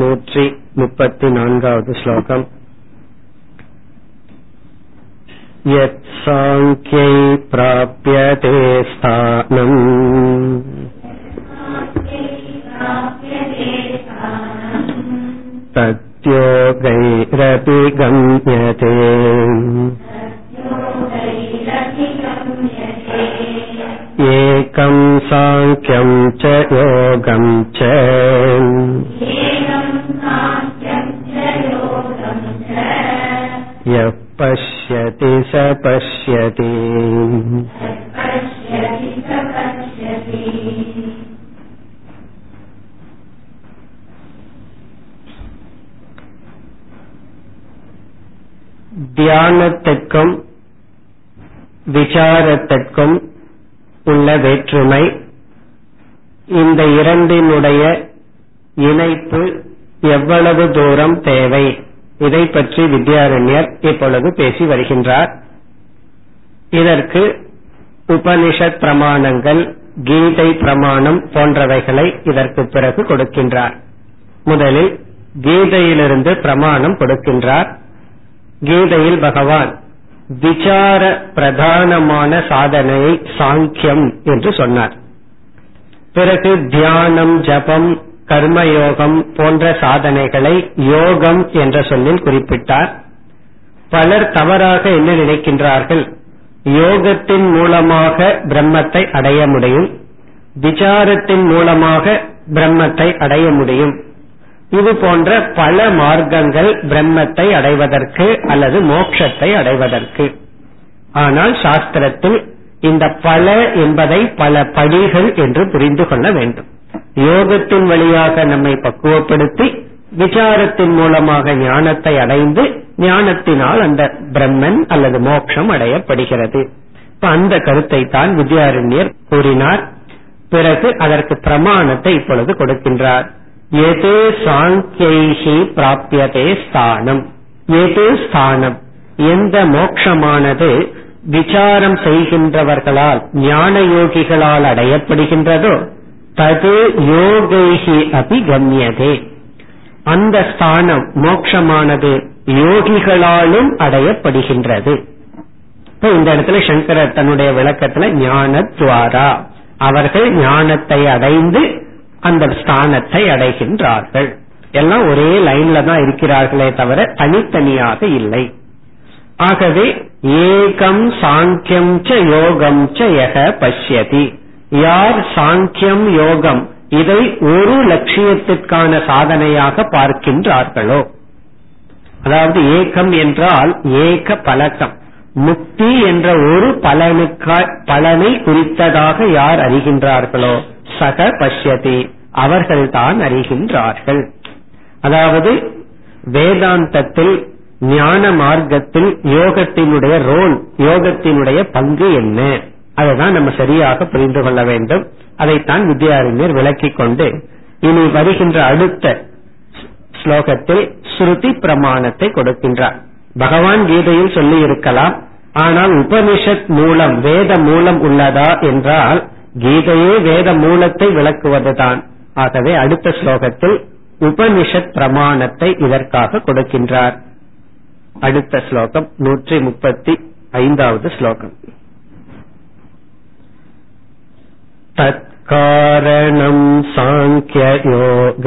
नूत्रि मुपतिनान्गावद् श्लोकम् यत्साङ्ख्यै प्राप्यते स्थानम् तद्योगैरपि गम्यते एकम् साङ्ख्यम् च योगम् च यः पश्यति स पश्यति தியானத்திற்கும் விசாரத்திற்கும் உள்ள வேற்றுமை இந்த இரண்டினுடைய இணைப்பு எவ்வளவு தூரம் தேவை இதை பற்றி வித்யாரண்யர் இப்பொழுது பேசி வருகின்றார். இதற்கு உபனிஷத் பிரமாணங்கள் கீதை பிரமாணம் போன்றவைகளை இதற்கு பிறகு கொடுக்கின்றார். முதலில் கீதையிலிருந்து பிரமாணம் கொடுக்கின்றார். கீதையில் பகவான் விசார பிரதானமான சாதனையை சாங்கியம் என்று சொன்னார். பிறகு தியானம் ஜபம் கர்மயோகம் போன்ற சாதனைகளை யோகம் என்ற சொல்லில் குறிப்பிட்டார். பலர் தவறாக என்ன நினைக்கின்றார்கள்? யோகத்தின் மூலமாக பிரம்மத்தை அடைய முடியும். விசாரத்தின் மூலமாக பிரம்மத்தை அடைய முடியும். இது போன்ற பல மார்க்கங்கள் பிரம்மத்தை அடைவதற்கு அல்லது மோட்சத்தை அடைவதற்கு. ஆனால் சாஸ்திரத்தில் இந்த பல என்பதை பல படிகள் என்று புரிந்து கொள்ள வேண்டும். யோகத்தின் வழியாக நம்மை பக்குவப்படுத்தி விசாரத்தின் மூலமாக ஞானத்தை அடைந்து ஞானத்தினால் அந்த பிரம்மன் அல்லது மோட்சம் அடையப்படுகிறது. இப்ப அந்த கருத்தை தான் வித்யாரண்யர் கூறினார். பிறகு அதற்கு பிரமாணத்தை இப்பொழுது கொடுக்கின்றார். எது சாங்கியைகி பிராபியதே ஸ்தானம். எது ஸ்தானம். எந்த மோட்சமானது விசாரம் செய்கின்றவர்களால் ஞான யோகிகளால் அடையப்படுகின்றதோ தது யோகைஹி அபி கம்யதே. அந்த ஸ்தானம் மோக்ஷமானது யோகிகளாலும் அடையப்படுகின்றது. இப்ப இந்த இடத்துல சங்கரர் தன்னுடைய விளக்கத்துல ஞானத்வாரா. அவர்கள் ஞானத்தை அடைந்து அந்த ஸ்தானத்தை அடைகின்றார்கள். எல்லாம் ஒரே லைன்ல தான் இருக்கிறார்களே தவிர தனித்தனியாக இல்லை. ஆகவே ஏகம் சாங்கியம் ச யோகம் ச யக பஷ்யதி. யார் சாங்கியம் யோகம் இதை ஒரு லட்சியத்திற்கான சாதனையாக பார்க்கின்றார்களோ? அதாவது ஏகம் என்றால் ஏக பழக்கம். முக்தி என்ற ஒரு பலனுக்கா பலனை குறித்ததாக யார் அறிகின்றார்களோ? சக பஷ்யதி. அவர்கள்தான் அறிகின்றார்கள். அதாவது வேதாந்தத்தில் ஞான மார்க்கத்தில் யோகத்தினுடைய ரோல் யோகத்தினுடைய பங்கு என்ன? அதைதான் நம்ம சரியாக புரிந்து கொள்ள வேண்டும். அதைத்தான் வித்யாரண்யர் விளக்கிக் கொண்டு இனி வருகின்ற அடுத்த ஸ்லோகத்தில் ஸ்ருதி பிரமாணத்தை கொடுக்கின்றார். பகவான் கீதையில் சொல்லி இருக்கலாம். ஆனால் உபனிஷத் மூலம் வேத மூலம் உள்ளதா என்றால் கீதையே வேத மூலத்தை விளக்குவதுதான். ஆகவே அடுத்த ஸ்லோகத்தில் உபனிஷத் பிரமாணத்தை இதற்காக கொடுக்கின்றார். அடுத்த ஸ்லோகம் நூற்றி முப்பத்தி ஐந்தாவது ஸ்லோகம். तत्कारणम् साङ्ख्ययोग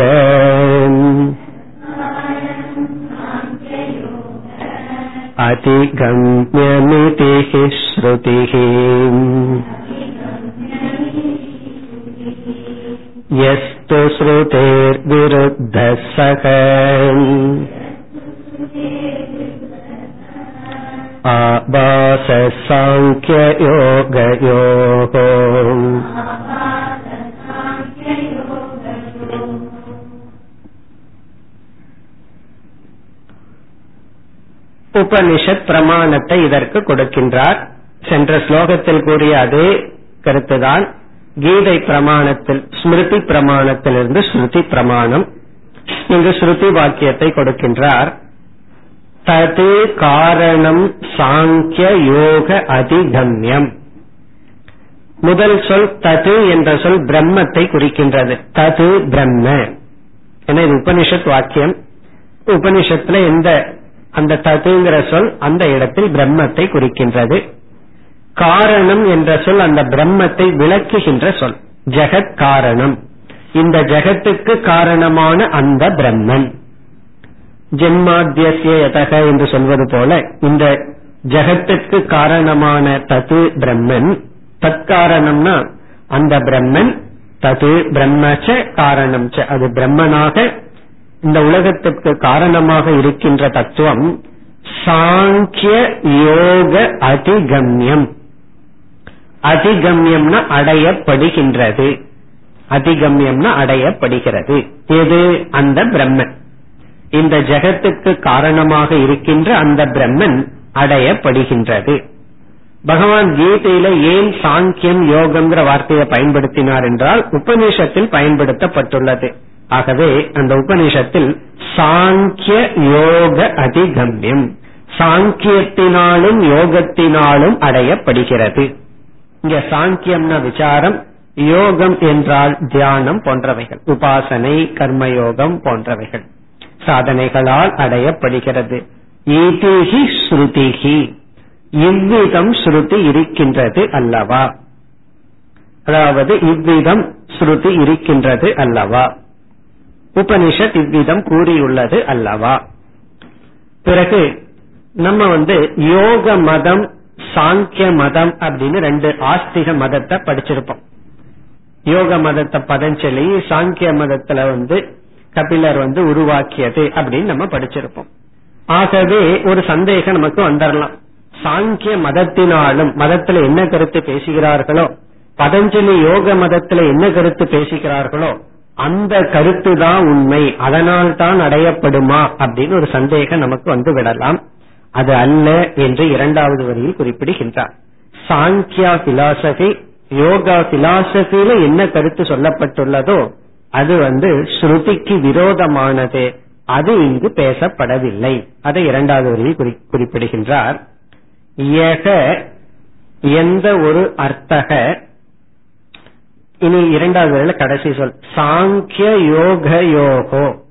अधिगम्यमिति हि श्रुतिः। यस्तु श्रुतेर्विरुद्धः सः आभाससाङ्ख्ययोगयोः உபனிஷத் பிரமாணத்தை இதற்கு கொடுக்கின்றார் சென்ற ஸ்லோகத்தில் கூறிய அதே கருத்துதான் கீதை பிரமாணத்தில் ஸ்மிருதி பிரமாணத்திலிருந்து ஸ்ருதி பிரமாணம் இங்கு ஸ்ருதி வாக்கியத்தை கொடுக்கின்றார் தது காரணம் சாங்கிய யோக அதிகம்யம். முதல் சொல் தது என்ற சொல் பிரம்மத்தை குறிக்கின்றது. தது பிரம்ம. என இது உபனிஷத் வாக்கியம். உபனிஷத்துல எந்த அந்த ததுங்கிற சொல் அந்த இடத்தில் பிரம்மத்தை குறிக்கின்றது. காரணம் என்ற சொல் அந்த பிரம்மத்தை விளக்குகின்ற சொல். ஜெகத் காரணம். இந்த ஜெகத்துக்கு காரணமான அந்த பிரம்மன். ஜென்மாத்தியதக என்று சொல்வது போல இந்த ஜெகத்துக்கு காரணமான தது பிரம்மன் தற்காரணம்னா அந்த பிரம்மன் தது பிரம்மச்ச காரணம் அது பிரம்மனாக இந்த உலகத்திற்கு காரணமாக இருக்கின்ற தத்துவம் சாங்கிய யோக அதிகம்யம். அதிகம்யம்னா அடையப்படுகின்றது. அதிகம்யம்னா அடையப்படுகிறது. எது? அந்த பிரம்மன். இந்த ஜெகத்துக்கு காரணமாக இருக்கின்ற அந்த பிரம்மன் அடையப்படுகின்றது. பகவான் கீதையில ஏன் சாங்கியம் யோகம்ங்கிற வார்த்தையை பயன்படுத்தினார் என்றால் உபநிஷத்தில் பயன்படுத்தப்பட்டுள்ளது. ஆகவே அந்த உபநிஷத்தில் சாங்கிய யோக அதிகம்யம். சாங்கியத்தினாலும் யோகத்தினாலும் அடையப்படுகிறது. இங்க சாங்கியம்னா விசாரம் யோகம் என்றால் தியானம் போன்றவைகள். உபாசனை கர்மயோகம் போன்றவைகள். சாதனைகளால் அடையப்படுகிறது. ஈதிஹி ஸ்ருதிஹி. இவ்விதம் ஸ்ருதி இருக்கின்றது அல்லவா? அதாவது இவ்விதம் ஸ்ருதி இருக்கின்றது அல்லவா? உபனிஷத் இவ்விதம் கூறியுள்ளது அல்லவா? பிறகு நம்ம வந்து யோக மதம் சாங்கிய மதம் அப்படின்னு ரெண்டு ஆஸ்திக மதத்தை படிச்சிருப்போம். யோக மதத்தை பதஞ்சலி சாங்கிய மதத்துல வந்து கபிலர் வந்து உருவாக்கியது அப்படின்னு நம்ம படிச்சிருப்போம். ஆகவே ஒரு சந்தேகம் நமக்கு வந்துடலாம் சாங்கிய மதத்தினாலும் மதத்துல என்ன கருத்து பேசுகிறார்களோ பதஞ்சலி யோக மதத்துல என்ன கருத்து பேசுகிறார்களோ அந்த கருத்து தான் உண்மை. அதனால் தான் அடையப்படுமா அப்படின்னு ஒரு சந்தேகம் நமக்கு வந்து விடலாம். அது அல்ல என்று இரண்டாவது வரியில் குறிப்பிடுகின்றார். சாங்கியா பிலாசபி யோகா பிலாசபில என்ன கருத்து சொல்லப்பட்டுள்ளதோ அது வந்து ஸ்ருதிக்கு விரோதமானது. அது இங்கு பேசப்படவில்லை. அதை இரண்டாவது வரியில் குறிப்பிடுகின்றார். எந்த ஒரு அர்த்தக. இனி இரண்டாவது வரையில கடைசி சொல். சாங்கிய யோக யோகோ.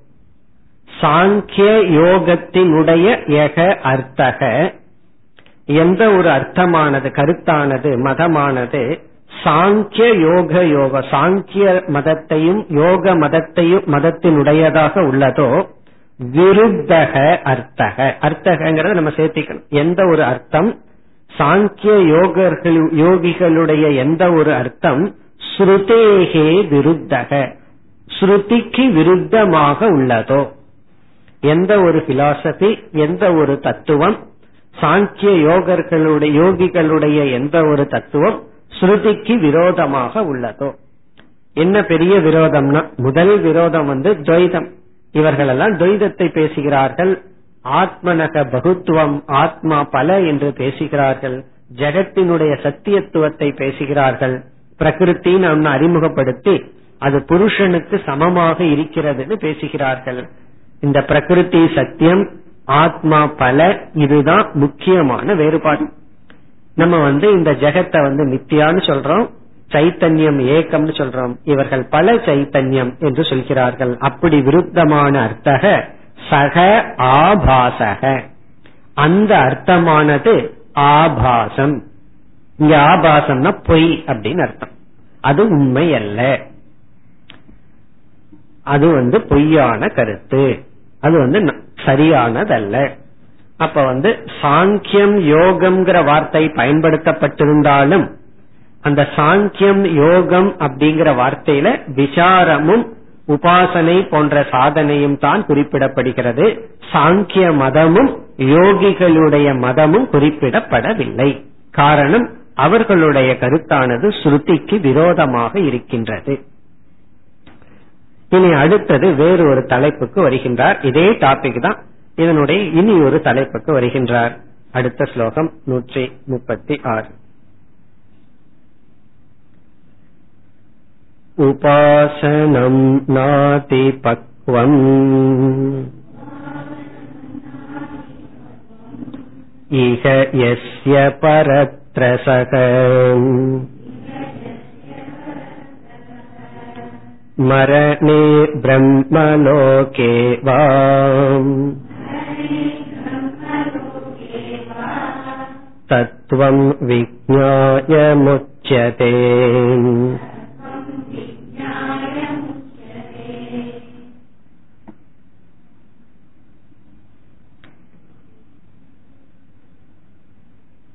சாங்கிய யோகத்தினுடைய ஏக அர்த்தக. எந்த ஒரு அர்த்தமானது கருத்தானது மதமானது சாங்கிய யோக யோக சாங்கிய மதத்தையும் யோக மதத்தையும் மதத்தினுடையதாக உள்ளதோ விருத்தக அர்த்தக. அர்த்தகங்கிறத நம்ம சேர்த்திக்கணும். எந்த ஒரு அர்த்தம்? சாங்கிய யோகர்கள் யோகிகளுடைய எந்த ஒரு அர்த்தம்? ஸ்ருதேகே விருத்தக. ஸ்ருதிக்கு விருத்தமாக உள்ளதோ. எந்த ஒரு பிலாசபி எந்த ஒரு தத்துவம்? சாங்கிய யோகர்களுடைய யோகிகளுடைய எந்த ஒரு தத்துவம்? ஸ்ருதிக்கு விரோதமாக உள்ளதோ? என்ன பெரிய விரோதம்னா முதல் விரோதம் வந்து துவைதம். இவர்கள் எல்லாம் துவைதத்தை பேசுகிறார்கள். ஆத்மனக பகுத்துவம் ஆத்மா பல என்று பேசுகிறார்கள். ஜெகத்தினுடைய சத்தியத்துவத்தை பேசுகிறார்கள். பிரகிருத்தின்னு ஒன்னு அறிமுகப்படுத்தி அது புருஷனுக்கு சமமாக இருக்கிறதுன்னு பேசுகிறார்கள். இந்த பிரகிருதி சத்தியம் ஆத்மா பல இதுதான் முக்கியமான வேறுபாடு. நம்ம வந்து இந்த ஜெகத்தை வந்து நித்தியான்னு சொல்றோம் சைத்தன்யம் ஏக்கம்னு சொல்றோம். இவர்கள் பல சைத்தன்யம் என்று சொல்கிறார்கள். அப்படி விருத்தமான அர்த்தக சக ஆபாசக. அந்த அர்த்தமானது ஆபாசம். இங்க ஆபாசம்னா பொய் அப்படின்னு அர்த்தம். அது உண்மை அல்ல அது வந்து பொய்யான கருத்து. அது வந்து சரியானதல்ல. அப்ப வந்து சாங்கியம் யோகம்ங்கிற வார்த்தை பயன்படுத்தப்பட்டிருந்தாலும் அந்த சாங்கியம் யோகம் அப்படிங்கிற வார்த்தையில விசாரமும் உபாசனை போன்ற சாதனையும் தான் குறிப்பிடப்படுகிறது. சாங்கிய மதமும் யோகிகளுடைய மதமும் குறிப்பிடப்படவில்லை. காரணம் அவர்களுடைய கருத்தானது ஸ்ருதிக்கு விரோதமாக இருக்கின்றது. இனி அடுத்தது வேறு ஒரு தலைப்புக்கு வருகின்றார். இதே டாபிக் தான் இதனுடைய இனி ஒரு தலைப்புக்கு வருகின்றார் அடுத்த ஸ்லோகம் நூற்றி முப்பத்தி ஆறு உபாசனம் நாதி பக்வம் இக யஸ்ய பரத்ரசக मरणे ब्रह्मलोके वा तत्त्वं विज्ञायमुच्यते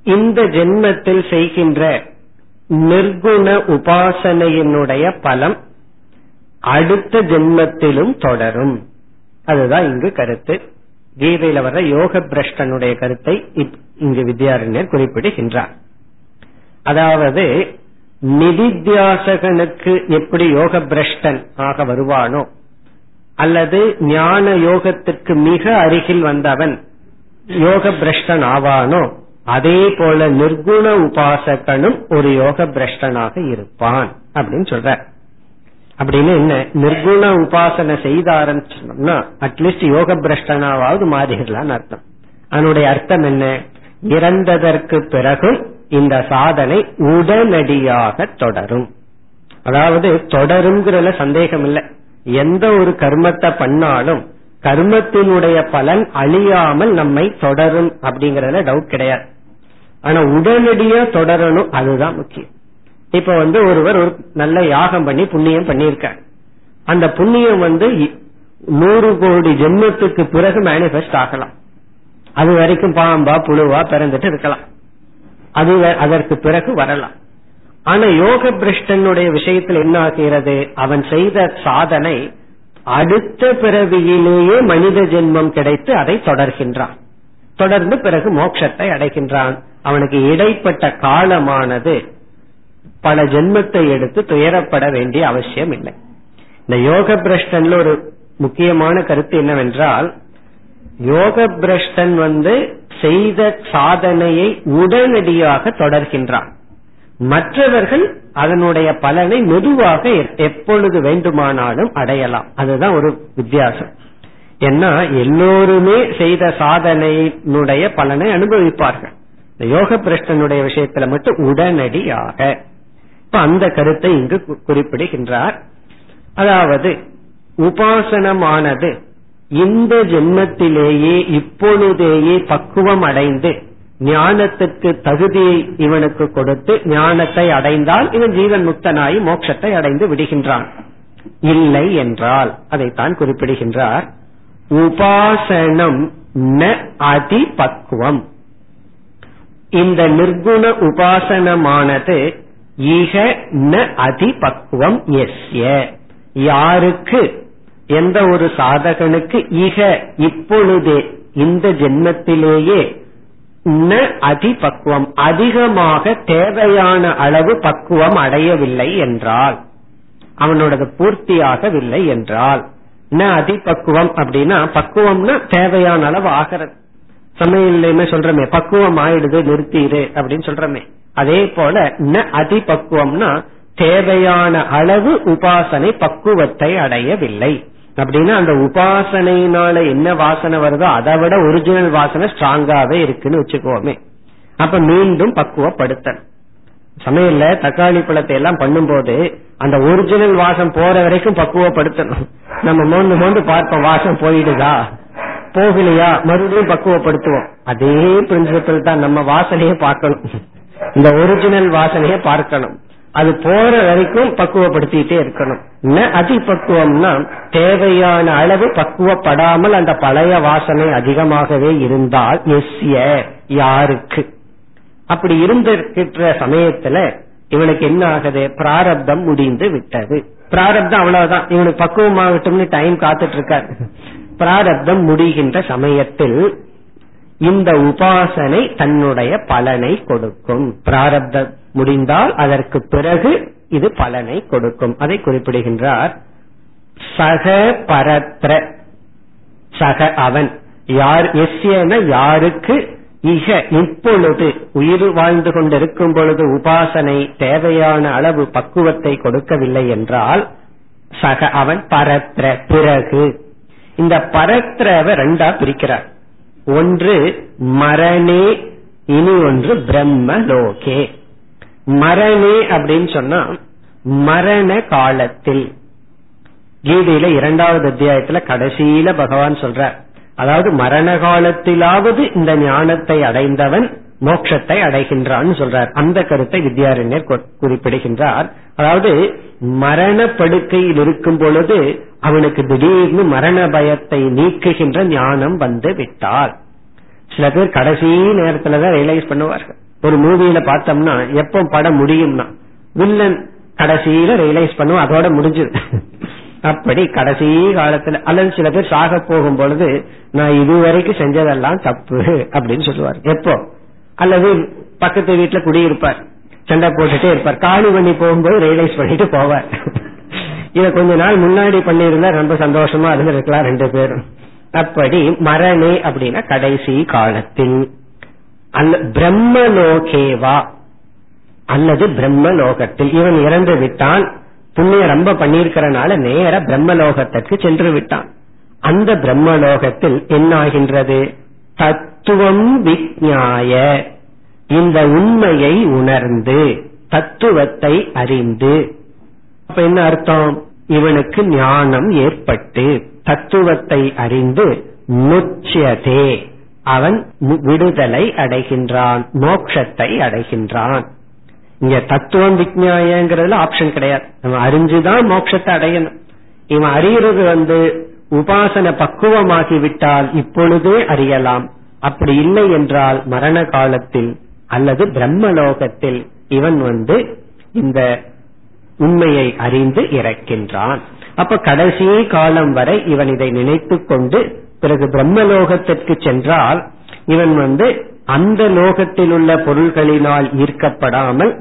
இந்த ஜென்மத்தில் செய்கின்ற நிர்குண உபாசனையினுடைய பலம் அடுத்த ஜென்மத்திலும் தொடரும் அதுதான் இங்கு கருத்து கீதையில வர்ற யோக பிரஷ்டனுடைய கருத்தை இங்கு வித்யாரண்யர் குறிப்பிடுகின்றார். அதாவது நிதித்தியாசகனுக்கு எப்படி யோக பிரஷ்டன் ஆக வருவானோ அல்லது ஞான யோகத்திற்கு மிக அருகில் வந்தவன் யோக பிரஷ்டன் ஆவானோ அதே போல நிர்குண உபாசகனும் ஒரு யோக பிரஷ்டனாக இருப்பான் அப்படின்னு சொல்ற அப்படின்னு என்ன? நிர்குண உபாசனை செய்த ஆரம்பிச்சோம்னா அட்லீஸ்ட் யோக பிரஷ்டனாவது மாறிடலாம்னு அர்த்தம். அதனுடைய அர்த்தம் என்ன? இறந்ததற்கு பிறகும் இந்த சாதனை உடனடியாக தொடரும். அதாவது தொடருங்கிறதுல சந்தேகம் இல்லை எந்த ஒரு கர்மத்தை பண்ணாலும் கர்மத்தினுடைய பலன் அழியாமல் நம்மை தொடரும் அப்படிங்கறதுல டவுட் கிடையாது. ஆனா உடனடியா தொடரணும் அதுதான் முக்கியம். இப்ப வந்து ஒருவர் ஒரு நல்ல யாகம் பண்ணி புண்ணியம் பண்ணியிருக்கார். அந்த புண்ணியம் வந்து நூறு கோடி ஜென்மத்துக்கு பிறகு மேனிபெஸ்ட் ஆகலாம். அது வரைக்கும் பாம்பா புழுவா பிறந்துட்டு இருக்கலாம். அது அதற்கு பிறகு வரலாம். ஆனா யோக பிரஷ்டனுடைய விஷயத்தில் என்ன ஆகிறது? அவன் செய்த சாதனை அடுத்த பிறவியிலேயே மனித ஜென்மம் கிடைத்து அதை தொடர்கின்றான். தொடர்ந்து பிறகு மோட்சத்தை அடைகின்றான். அவனுக்கு இடைப்பட்ட காலமானது பல ஜென்மத்தை எடுத்து துயரப்பட வேண்டிய அவசியம் இல்லை. இந்த யோக பிரஷ்டன்ல ஒரு முக்கியமான கருத்து என்னவென்றால் யோக பிரஷ்டன் வந்து செய்த சாதனையை உடனடியாக தொடர்கின்றான். மற்றவர்கள் அதனுடைய பலனை மெதுவாக எப்பொழுது வேண்டுமானாலும் அடையலாம். அதுதான் ஒரு வித்தியாசம். ஏன்னா எல்லோருமே செய்த சாதனையினுடைய பலனை அனுபவிப்பார்கள். இந்த யோக பிரஷ்டனுடைய விஷயத்துல மட்டும் உடனடியாக. இப்ப அந்த கருத்தை இங்கு குறிப்பிடுகின்றார். அதாவது உபாசனமானது இந்த ஜென்மத்திலேயே இப்பொழுதேயே பக்குவம் அடைந்து ஞானத்துக்கு தகுதியை இவனுக்கு கொடுத்து ஞானத்தை அடைந்தால் இவன் ஜீவன் முக்தனாய் மோட்சத்தை அடைந்து விடுகின்றான். இல்லை என்றால் அதைத்தான் குறிப்பிடுகின்றார். உபாசனம் ந அதி பக்குவம் இந்த நிர்குண உபாசனமானது ஈக ந அதிபக்குவம் எஸ்ய. யாருக்கு? எந்த ஒரு சாதகனுக்கு ஈக இப்பொழுதே இந்த ஜென்மத்திலேயே ந அதிபக்வம் அதிகமாக தேவையான அளவு பக்குவம் அடையவில்லை என்றால் அவனோடது பூர்த்தியாகவில்லை என்றால் ந அதிபக்குவம் அப்படின்னா பக்குவம்னா தேவையான அளவு ஆகிறது. சமையல் சொல்றமே பக்குவம் ஆயிடுது நிறுத்திடு அப்படின்னு சொல்றமே. அதே போல ந அதிபக்குவம்னா தேவையான அளவு உபாசனை பக்குவத்தை அடையவில்லை. அப்படின்னா அந்த உபாசனையினால என்ன வாசனை வருதோ அதை விட ஒரிஜினல் வாசனை ஸ்ட்ராங்காவே இருக்குன்னு வச்சுக்கோமே. அப்ப மீண்டும் பக்குவப்படுத்த சமையல்ல தக்காளி பழத்தை எல்லாம் பண்ணும்போது அந்த ஒரிஜினல் வாசம் போற வரைக்கும் பக்குவப்படுத்தணும். நம்ம மோந்து மோந்து பார்ப்போம் வாசம் போயிடுதா? போகலையா? மறுபடியும் பக்குவப்படுத்துவோம். அதே பிரின்சிபல் தான் நம்ம வாசனையே பார்க்கணும். இந்த ஒரிஜினல் வாசனையை பார்க்கணும். அது போற வரைக்கும் பக்குவப்படுத்திட்டே இருக்கணும். அதி பக்குவம்னா தேவையான அளவு பக்குவப்படாமல் அந்த பழைய வாசனை அதிகமாகவே இருந்தால் எஸ்ய யாருக்கு? அப்படி இருந்திருக்கிற சமயத்துல இவனுக்கு என்ன ஆகுது? பிராரப்தம் முடிந்து விட்டது. பிராரப்தம் அவ்வளவுதான். இவனுக்கு பக்குவமாகட்டும்னு டைம் காத்துட்டு இருக்காரு. பிராரப்தம் முடிகின்ற சமயத்தில் இந்த உபாசனை தன்னுடைய பலனை கொடுக்கும். பிராரப்தம் முடிந்தால் அதற்கு பிறகு இது பலனை கொடுக்கும். அதை குறிப்பிடுகின்றார். சக பரத்ர சக அவன். யார் எஸ்யன யாருக்கு இக இப்பொழுது உயிர் வாழ்ந்து கொண்டிருக்கும் பொழுது உபாசனை தேவையான அளவு பக்குவத்தை கொடுக்கவில்லை என்றால் சக அவன் பரத்ர பிறகு. இந்த பரத்ரவை ரெண்டா பிரிக்கிறார். ஒன்று மரணே இனி ஒன்று பிரம்ம லோகே மரணே அப்படின்னு சொன்னா மரண காலத்தில். கீதையில இரண்டாவது அத்தியாயத்துல கடைசியில பகவான் சொல்றார் அதாவது மரண காலத்திலாவது இந்த ஞானத்தை அடைந்தவன் மோட்சத்தை அடைகின்றான்னு சொல்றார். அந்த கருத்தை வித்யாரண்யர் குறிப்பிடுகின்றார். அதாவது மரண படுக்கையில் இருக்கும் பொழுது அவனுக்கு திடீர்னு மரண பயத்தை நீக்குகின்ற ஞானம் வந்து விட்டால். சில பேர் கடைசி நேரத்துலதான் ரியலைஸ் பண்ணுவார்கள். ஒரு மூவியில பார்த்தோம்னா எப்போ படம் முடியும்னா வில்லன் கடைசியில ரியலைஸ் பண்ணுவோம் அதோட முடிஞ்சது அப்படி கடைசி காலத்துல அல்லது சில பேர் சாக போகும் பொழுது நான் இதுவரைக்கும் செஞ்சதெல்லாம் தப்பு அப்படின்னு சொல்லுவார். எப்போ? அல்லது பக்கத்து வீட்டுல குடியிருப்பார். சண்டை போட்டுட்டே இருப்பார். காலி பண்ணி போகும்போது ரியலைஸ் பண்ணிட்டு போவார். இத கொஞ்ச நாள் முன்னாடி பண்ணிருந்தா ரொம்ப சந்தோஷமா இருந்திருக்கலாம் ரெண்டு பேரும். அப்படி மரணே அப்படின்னா கடைசி காலத்தில். அல்ல பிரம்ம லோகேவா அல்லது பிரம்ம லோகத்தில் இவன் இறந்து விட்டான். புண்ணியம் ரொம்ப பண்ணியிருக்கிறனால நேர பிரம்மலோகத்திற்கு சென்று விட்டான். அந்த பிரம்மலோகத்தில் என்ன ஆகின்றது தத்துவம் விஜாய இந்த உண்மையை உணர்ந்து தத்துவத்தை அறிந்து. அப்ப என்ன அர்த்தம்? இவனுக்கு ஞானம் ஏற்பட்டு தத்துவத்தை அறிந்து முச்சியதே அவன் விடுதலை அடைகின்றான் மோட்சத்தை அடைகின்றான். இங்க தத்துவம் விஜயாயங்கிறதுல ஆப்ஷன் கிடையாது. நம்ம அறிஞ்சுதான் மோட்சத்தை அடையணும். இவன் அறியறது வந்து உபாசன பக்குவமாகி விட்டால் இப்பொழுதே அறியலாம். அப்படி இல்லை என்றால் மரண காலத்தில் அல்லது பிரம்மலோகத்தில் இவன் வந்து இந்த உண்மையை அறிந்து இறக்கின்றான். அப்ப கடைசி காலம் வரை இவன் இதை நினைத்து கொண்டு பிறகு பிரம்மலோகத்திற்கு சென்றால் இவன் வந்து அந்த லோகத்தில் உள்ள பொருள்களினால் ஈர்க்கப்படாமல்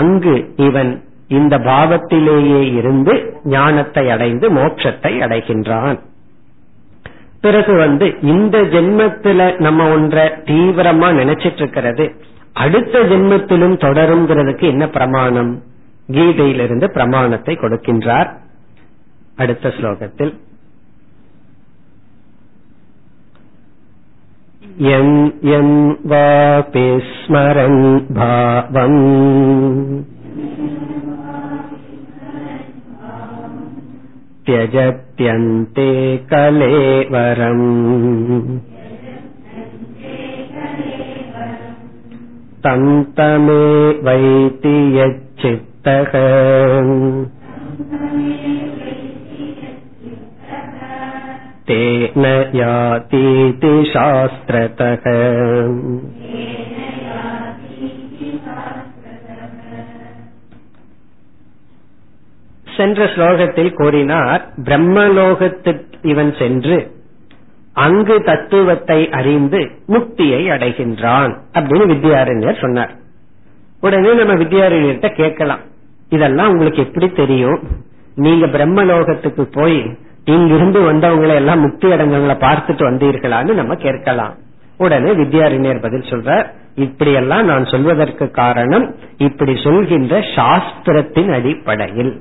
அங்கு இவன் இந்த பாவத்திலேயே இருந்து ஞானத்தை அடைந்து மோட்சத்தை அடைகின்றான். பிறகு வந்து இந்த ஜென்மத்துல நம்ம ஒன்றை தீவிரமா நினைச்சிட்டு இருக்கிறது அடுத்த ஜென்மத்திலும் தொடருங்கிறதுக்கு என்ன பிரமாணம்? கீதையிலிருந்து பிரமாணத்தை கொடுக்கின்றார். அடுத்த ஸ்லோகத்தில். यं यं वापि स्मरन् भावम् त्यजत्यन्ते कलेवरम् तन्तमे वैति यच्चित्तः तेन यातीति शास्त्रतः சென்ற ஸ்லோகத்தில் கூறினார் பிரம்மலோகத்துக்கு இவன் சென்று அங்கு தத்துவத்தை அறிந்து முக்தியை அடைகின்றான் அப்படின்னு வித்யாரண்யர் சொன்னார். உடனே நம்ம வித்யாரண்யர்கிட்ட கேட்கலாம். இதெல்லாம் உங்களுக்கு எப்படி தெரியும்? நீங்க பிரம்மலோகத்துக்கு போய் இங்கிருந்து வந்தவங்களை எல்லாம் முக்தி அடைஞ்சவங்களை பார்த்துட்டு வந்தீர்களான்னு நம்ம கேட்கலாம். உடனே வித்யாரண்யர் பதில் சொல்ற இப்படியெல்லாம் நான் சொல்வதற்கு காரணம் இப்படி சொல்கின்ற சாஸ்திரத்தின் அடிப்படையில்.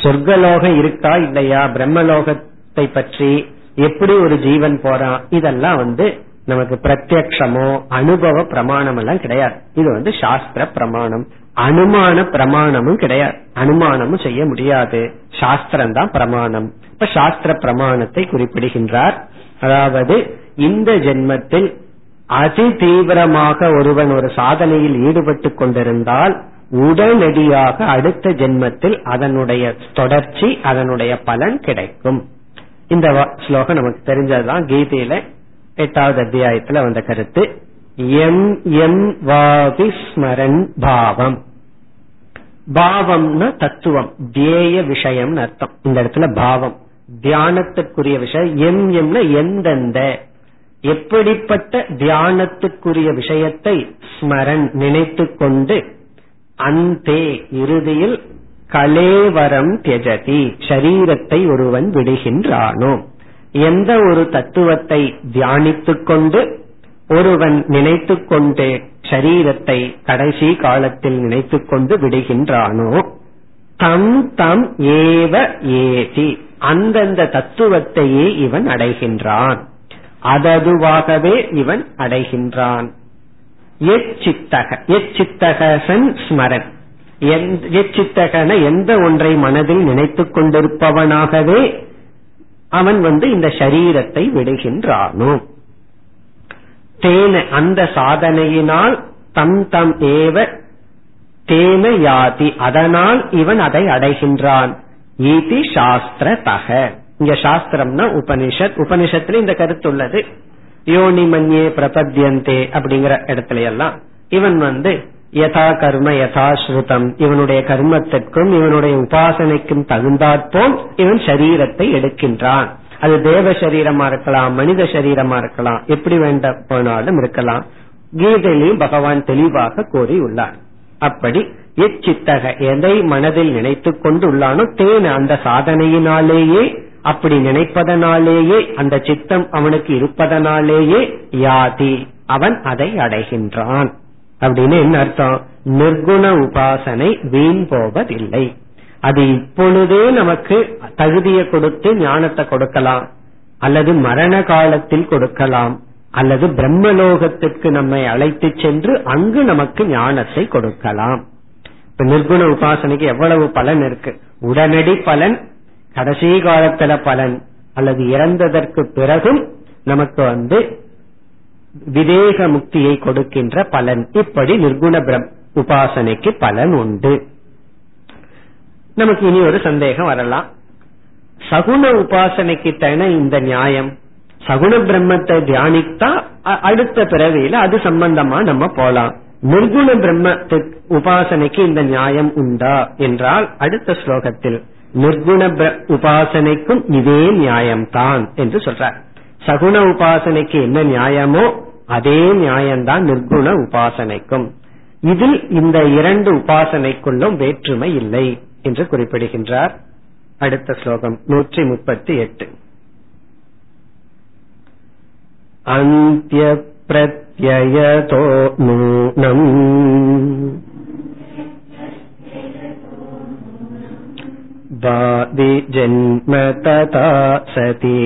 சொர்க்கலோகம் இருக்கா இல்லையா? பிரம்மலோகத்தை பற்றி எப்படி ஒரு ஜீவன் போறான்? இதெல்லாம் வந்து நமக்கு பிரத்யக்ஷமோ அனுபவ பிரமாணம் எல்லாம் கிடையாது. இது வந்து சாஸ்திர பிரமாணம். அனுமான பிரமாணமும் கிடையாது. அனுமானமும் செய்ய முடியாது. சாஸ்திரம் தான் பிரமாணம். இப்ப சாஸ்திர பிரமாணத்தை குறிப்பிடுகின்றார். அதாவது இந்த ஜென்மத்தில் அதி தீவிரமாக ஒருவன் ஒரு சாதனையில் ஈடுபட்டு கொண்டிருந்தால் உடனடியாக அடுத்த ஜென்மத்தில் அதனுடைய தொடர்ச்சி அதனுடைய பலன் கிடைக்கும். இந்த ஸ்லோகம் நமக்கு தெரிஞ்சதுதான் கீதையில எட்டாவது அத்தியாயத்துல வந்த கருத்து. எம் எம் வாபி ஸ்மரன் பாவம். பாவம்னா தத்துவம் தேய விஷயம் அர்த்தம். இந்த இடத்துல பாவம். தியானத்துக்குரிய விஷயம் எம் எம்னா எந்தெந்த? எப்படிப்பட்ட தியானத்துக்குரிய விஷயத்தை ஸ்மரன் நினைத்து கொண்டு அந்தே இறுதியில் கலேவரம் தியஜதி சரீரத்தை ஒருவன் விடுகின்றானோ. எந்த ஒரு தத்துவத்தை தியானித்துக் கொண்டு ஒருவன் நினைத்து கொண்டு சரீரத்தை கடைசி காலத்தில் நினைத்து கொண்டு விடுகின்றானோ தம் தம் ஏவ ஏதி அந்தந்த தத்துவத்தையே இவன் அடைகின்றான். அததுவாகவே இவன் அடைகின்றான். எச்சித்தக எச்சித்தகசன் ஸ்மரன். எச்சித்தகன எந்த ஒன்றை மனதில் நினைத்துக் கொண்டிருப்பவனாகவே அவன் வந்து இந்த சரீரத்தை விடுகின்றானோ. தேன அந்த சாதனையினால் தம் தம் ஏவ தேன யாதி அதனால் இவன் அதை அடைகின்றான். ஈதி சாஸ்திர தக இங்க சாஸ்திரம்னா உபனிஷத். உபனிஷத்துல இந்த கருத்து யோனிமன்யே பிரபத்தியந்தே அப்படிங்கிற இடத்துல எல்லாம் இவன் வந்து யதா கர்ம யதா ஸ்ருதம். இவனுடைய கர்மத்திற்கும் இவனுடைய உபாசனைக்கும் தகுந்தாற்போல் இவன் சரீரத்தை எடுக்கின்றான். அது தேவ சரீரமா இருக்கலாம் மனித சரீரமா இருக்கலாம் எப்படி வேண்ட போனாலும் இருக்கலாம். கீதையிலையும் பகவான் தெளிவாக கூறியுள்ளார். அப்படி எச்சித்தக எதை மனதில் நினைத்துக் கொண்டு உள்ளானோ தேன அந்த சாதனையினாலேயே அப்படி நினைப்பதனாலேயே அந்த சித்தம் அவனுக்கு இருப்பதனாலேயே யாதி அவன் அதை அடைகின்றான். அப்படின்னு என்ன அர்த்தம்? நிர்குண உபாசனை வீண் போவதில்லை. அது இப்பொழுதே நமக்கு தகுதியை கொடுத்து ஞானத்தை கொடுக்கலாம். அல்லது மரண காலத்தில் கொடுக்கலாம். அல்லது பிரம்மலோகத்திற்கு நம்மை அழைத்து சென்று அங்கு நமக்கு ஞானத்தை கொடுக்கலாம். இப்ப நிர்குண உபாசனைக்கு எவ்வளவு பலன் இருக்கு? உடனடி பலன் கடைசி காலத்துல பலன் அல்லது இறந்ததற்கு பிறகும் நமக்கு வந்து விதேக முக்தியை கொடுக்கின்ற பலன். இப்படி நிர்குண பிரம் உபாசனைக்கு பலன் உண்டு. நமக்கு இனி ஒரு சந்தேகம் வரலாம். சகுன உபாசனைக்கு தானே இந்த நியாயம். சகுன பிரம்மத்தை தியானித்தா அடுத்த பிறவியில அது சம்பந்தமா நம்ம போலாம். நிர்குண பிரம்ம உபாசனைக்கு இந்த நியாயம் உண்டா? என்றால் அடுத்த ஸ்லோகத்தில் நிர்குண உபாசனைக்கும் இதே நியாயம்தான் என்று சொல்றார். சகுண உபாசனைக்கு என்ன நியாயமோ அதே நியாயம்தான் நிர்குண உபாசனைக்கும். இதில் இந்த இரண்டு உபாசனைக்குள்ளும் வேற்றுமை இல்லை என்று குறிப்பிடுகின்றார். அடுத்த ஸ்லோகம் நூற்றி முப்பத்தி எட்டு. அந்திய பிரத்யயதோ நூனம். वादिजन्म तथा सती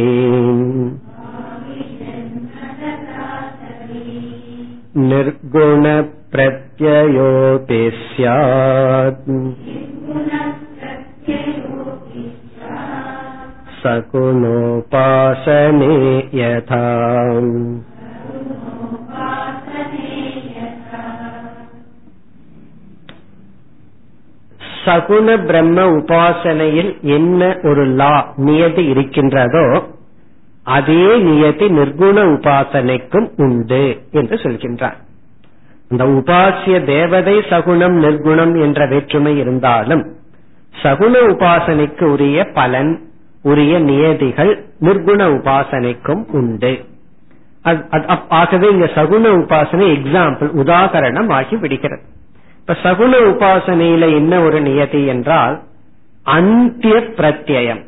निर्गुणप्रत्ययोऽपि स्यात्। सकुणोपासने यथा சகுண பிரம்ம உபாசனையில் என்ன ஒரு லா நியதி இருக்கின்றதோ அதே நியதி நிர்குண உபாசனைக்கும் உண்டு என்று சொல்கின்றார். இந்த உபாசிய தேவதை சகுணம் நிர்குணம் என்ற வேற்றுமை இருந்தாலும் சகுண உபாசனைக்கு உரிய பலன் உரிய நியதிகள் நிர்குண உபாசனைக்கும் உண்டு. ஆகவே இங்க சகுண உபாசனை எக்ஸாம்பிள் உதாகரணம் ஆகி விடுகிறது. இப்ப சகுன உபாசனையில என்ன ஒரு நியதி என்றால் அந்திய பிரத்யம்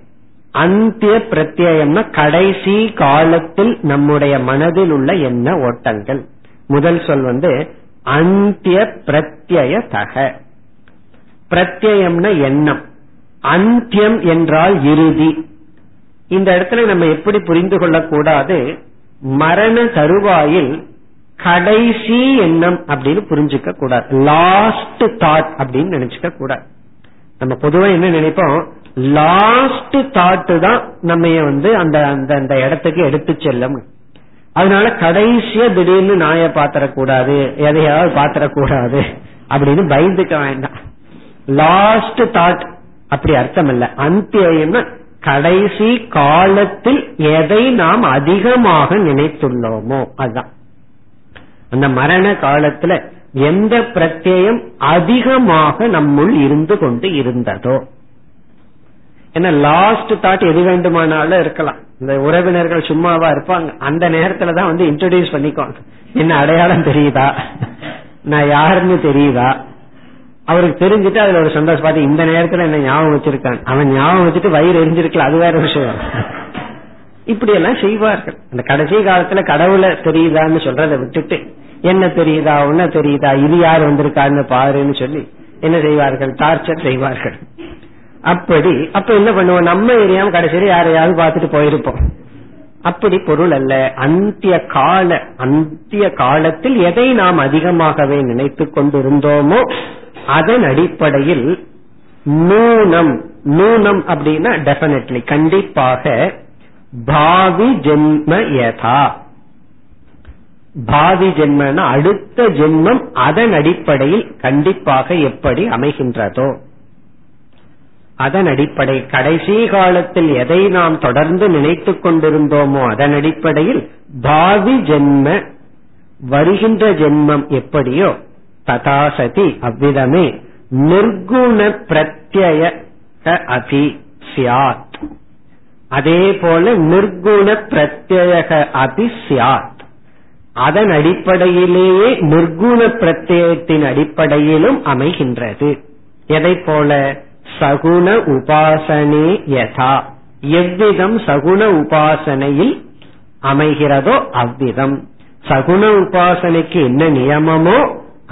அந்திய பிரத்யம்னா கடைசி காலத்தில் நம்முடைய மனதில் உள்ள என்ன ஓட்டங்கள். முதல் சொல் வந்து அந்திய பிரத்யய தக பிரத்யம்னா எண்ணம். அந்தியம் என்றால் இறுதி. இந்த இடத்துல நம்ம எப்படி புரிந்து கொள்ளக்கூடாது? மரண தருவாயில் கடைசி எண்ணம் அப்படின்னு புரிஞ்சுக்க கூடாது. லாஸ்ட் தாட் அப்படின்னு நினைச்சுக்க கூடாது. நம்ம பொதுவா என்ன நினைப்போம்? லாஸ்ட் தாட் தான் நம்ம வந்து அந்த அந்த அந்த இடத்துக்கு எடுத்து செல்லும். அதனால கடைசியா திடீர்னு நாய பாத்திரக்கூடாது எதையாவது பாத்திரக்கூடாது அப்படின்னு பயந்துக்க வேண்டாம். லாஸ்ட் தாட் அப்படி அர்த்தம் இல்ல அந்தியம்னா கடைசி காலத்தில் எதை நாம் அதிகமாக நினைத்துள்ளோமோ அதுதான் அந்த மரண காலத்துல எந்த பிரத்யம் அதிகமாக நம்முள் இருந்து கொண்டு இருந்ததோ. ஏன்னா லாஸ்ட் தாட் எது வேண்டுமானாலும் இருக்கலாம். இந்த உறவினர்கள் சும்மாவா இருப்பாங்க. அந்த நேரத்துல தான் வந்து இன்ட்ரோடியூஸ் பண்ணிக்கோங்க என்ன அடையாளம் தெரியுதா? நான் யாருன்னு தெரியுதா? அவருக்கு தெரிஞ்சுட்டு அதுல ஒரு சந்தோஷம் பார்த்து இந்த நேரத்துல என்ன ஞாபகம் வச்சிருக்கான்? அவன் ஞாபகம் வச்சுட்டு வயிறு எரிஞ்சிருக்கல. அது வேற விஷயம். இப்படி எல்லாம் செய்வார்கள். அந்த கடைசி காலத்துல கடவுளை தெரியுதான்னு சொல்றதை விட்டுட்டு என்ன தெரியுதா உன்ன தெரியுதா இது யார் வந்திருக்கான்னு பாருன்னு சொல்லி என்ன செய்வார்கள்? டார்ச்சர் செய்வார்கள். அப்படி அப்ப என்ன பண்ணுவோம்? நம்ம ஏரியாவும் கடைசியில யாரையாவது பார்த்துட்டு போயிருப்போம். அப்படி பொருள் அல்ல. அந்திய கால அந்திய காலத்தில் எதை நாம் அதிகமாகவே நினைத்து கொண்டிருந்தோமோ அதன் அடிப்படையில் நூனம் நூனம் அப்படின்னா டெபினெட்லி கண்டிப்பாக பாவி ஜென்ம யதா. பாவி ஜென்மன அடுத்த ஜென்மம் அதன் அடிப்படையில் கண்டிப்பாக எப்படி அமைகின்றதோ. அதன் அடிப்படை கடைசி காலத்தில் எதை நாம் தொடர்ந்து நினைத்துக் கொண்டிருந்தோமோ அதன் அடிப்படையில் பாவி ஜென்ம வருகின்ற ஜென்மம் எப்படியோ. ததாசதி அவ்விதமே நிர்குண பிரத்யய அதி சியாத். அதே போல நிர்குண பிரத்யக அதிசியாத் அதன் அடிப்படையிலேயே நிர்குண பிரத்யத்தின் அடிப்படையிலும் அமைகின்றது. எதை போல சகுண உபாசனே யதா. எவ்விதம் சகுண உபாசனையில் அமைகிறதோ அவ்விதம். சகுண உபாசனைக்கு என்ன நியமமோ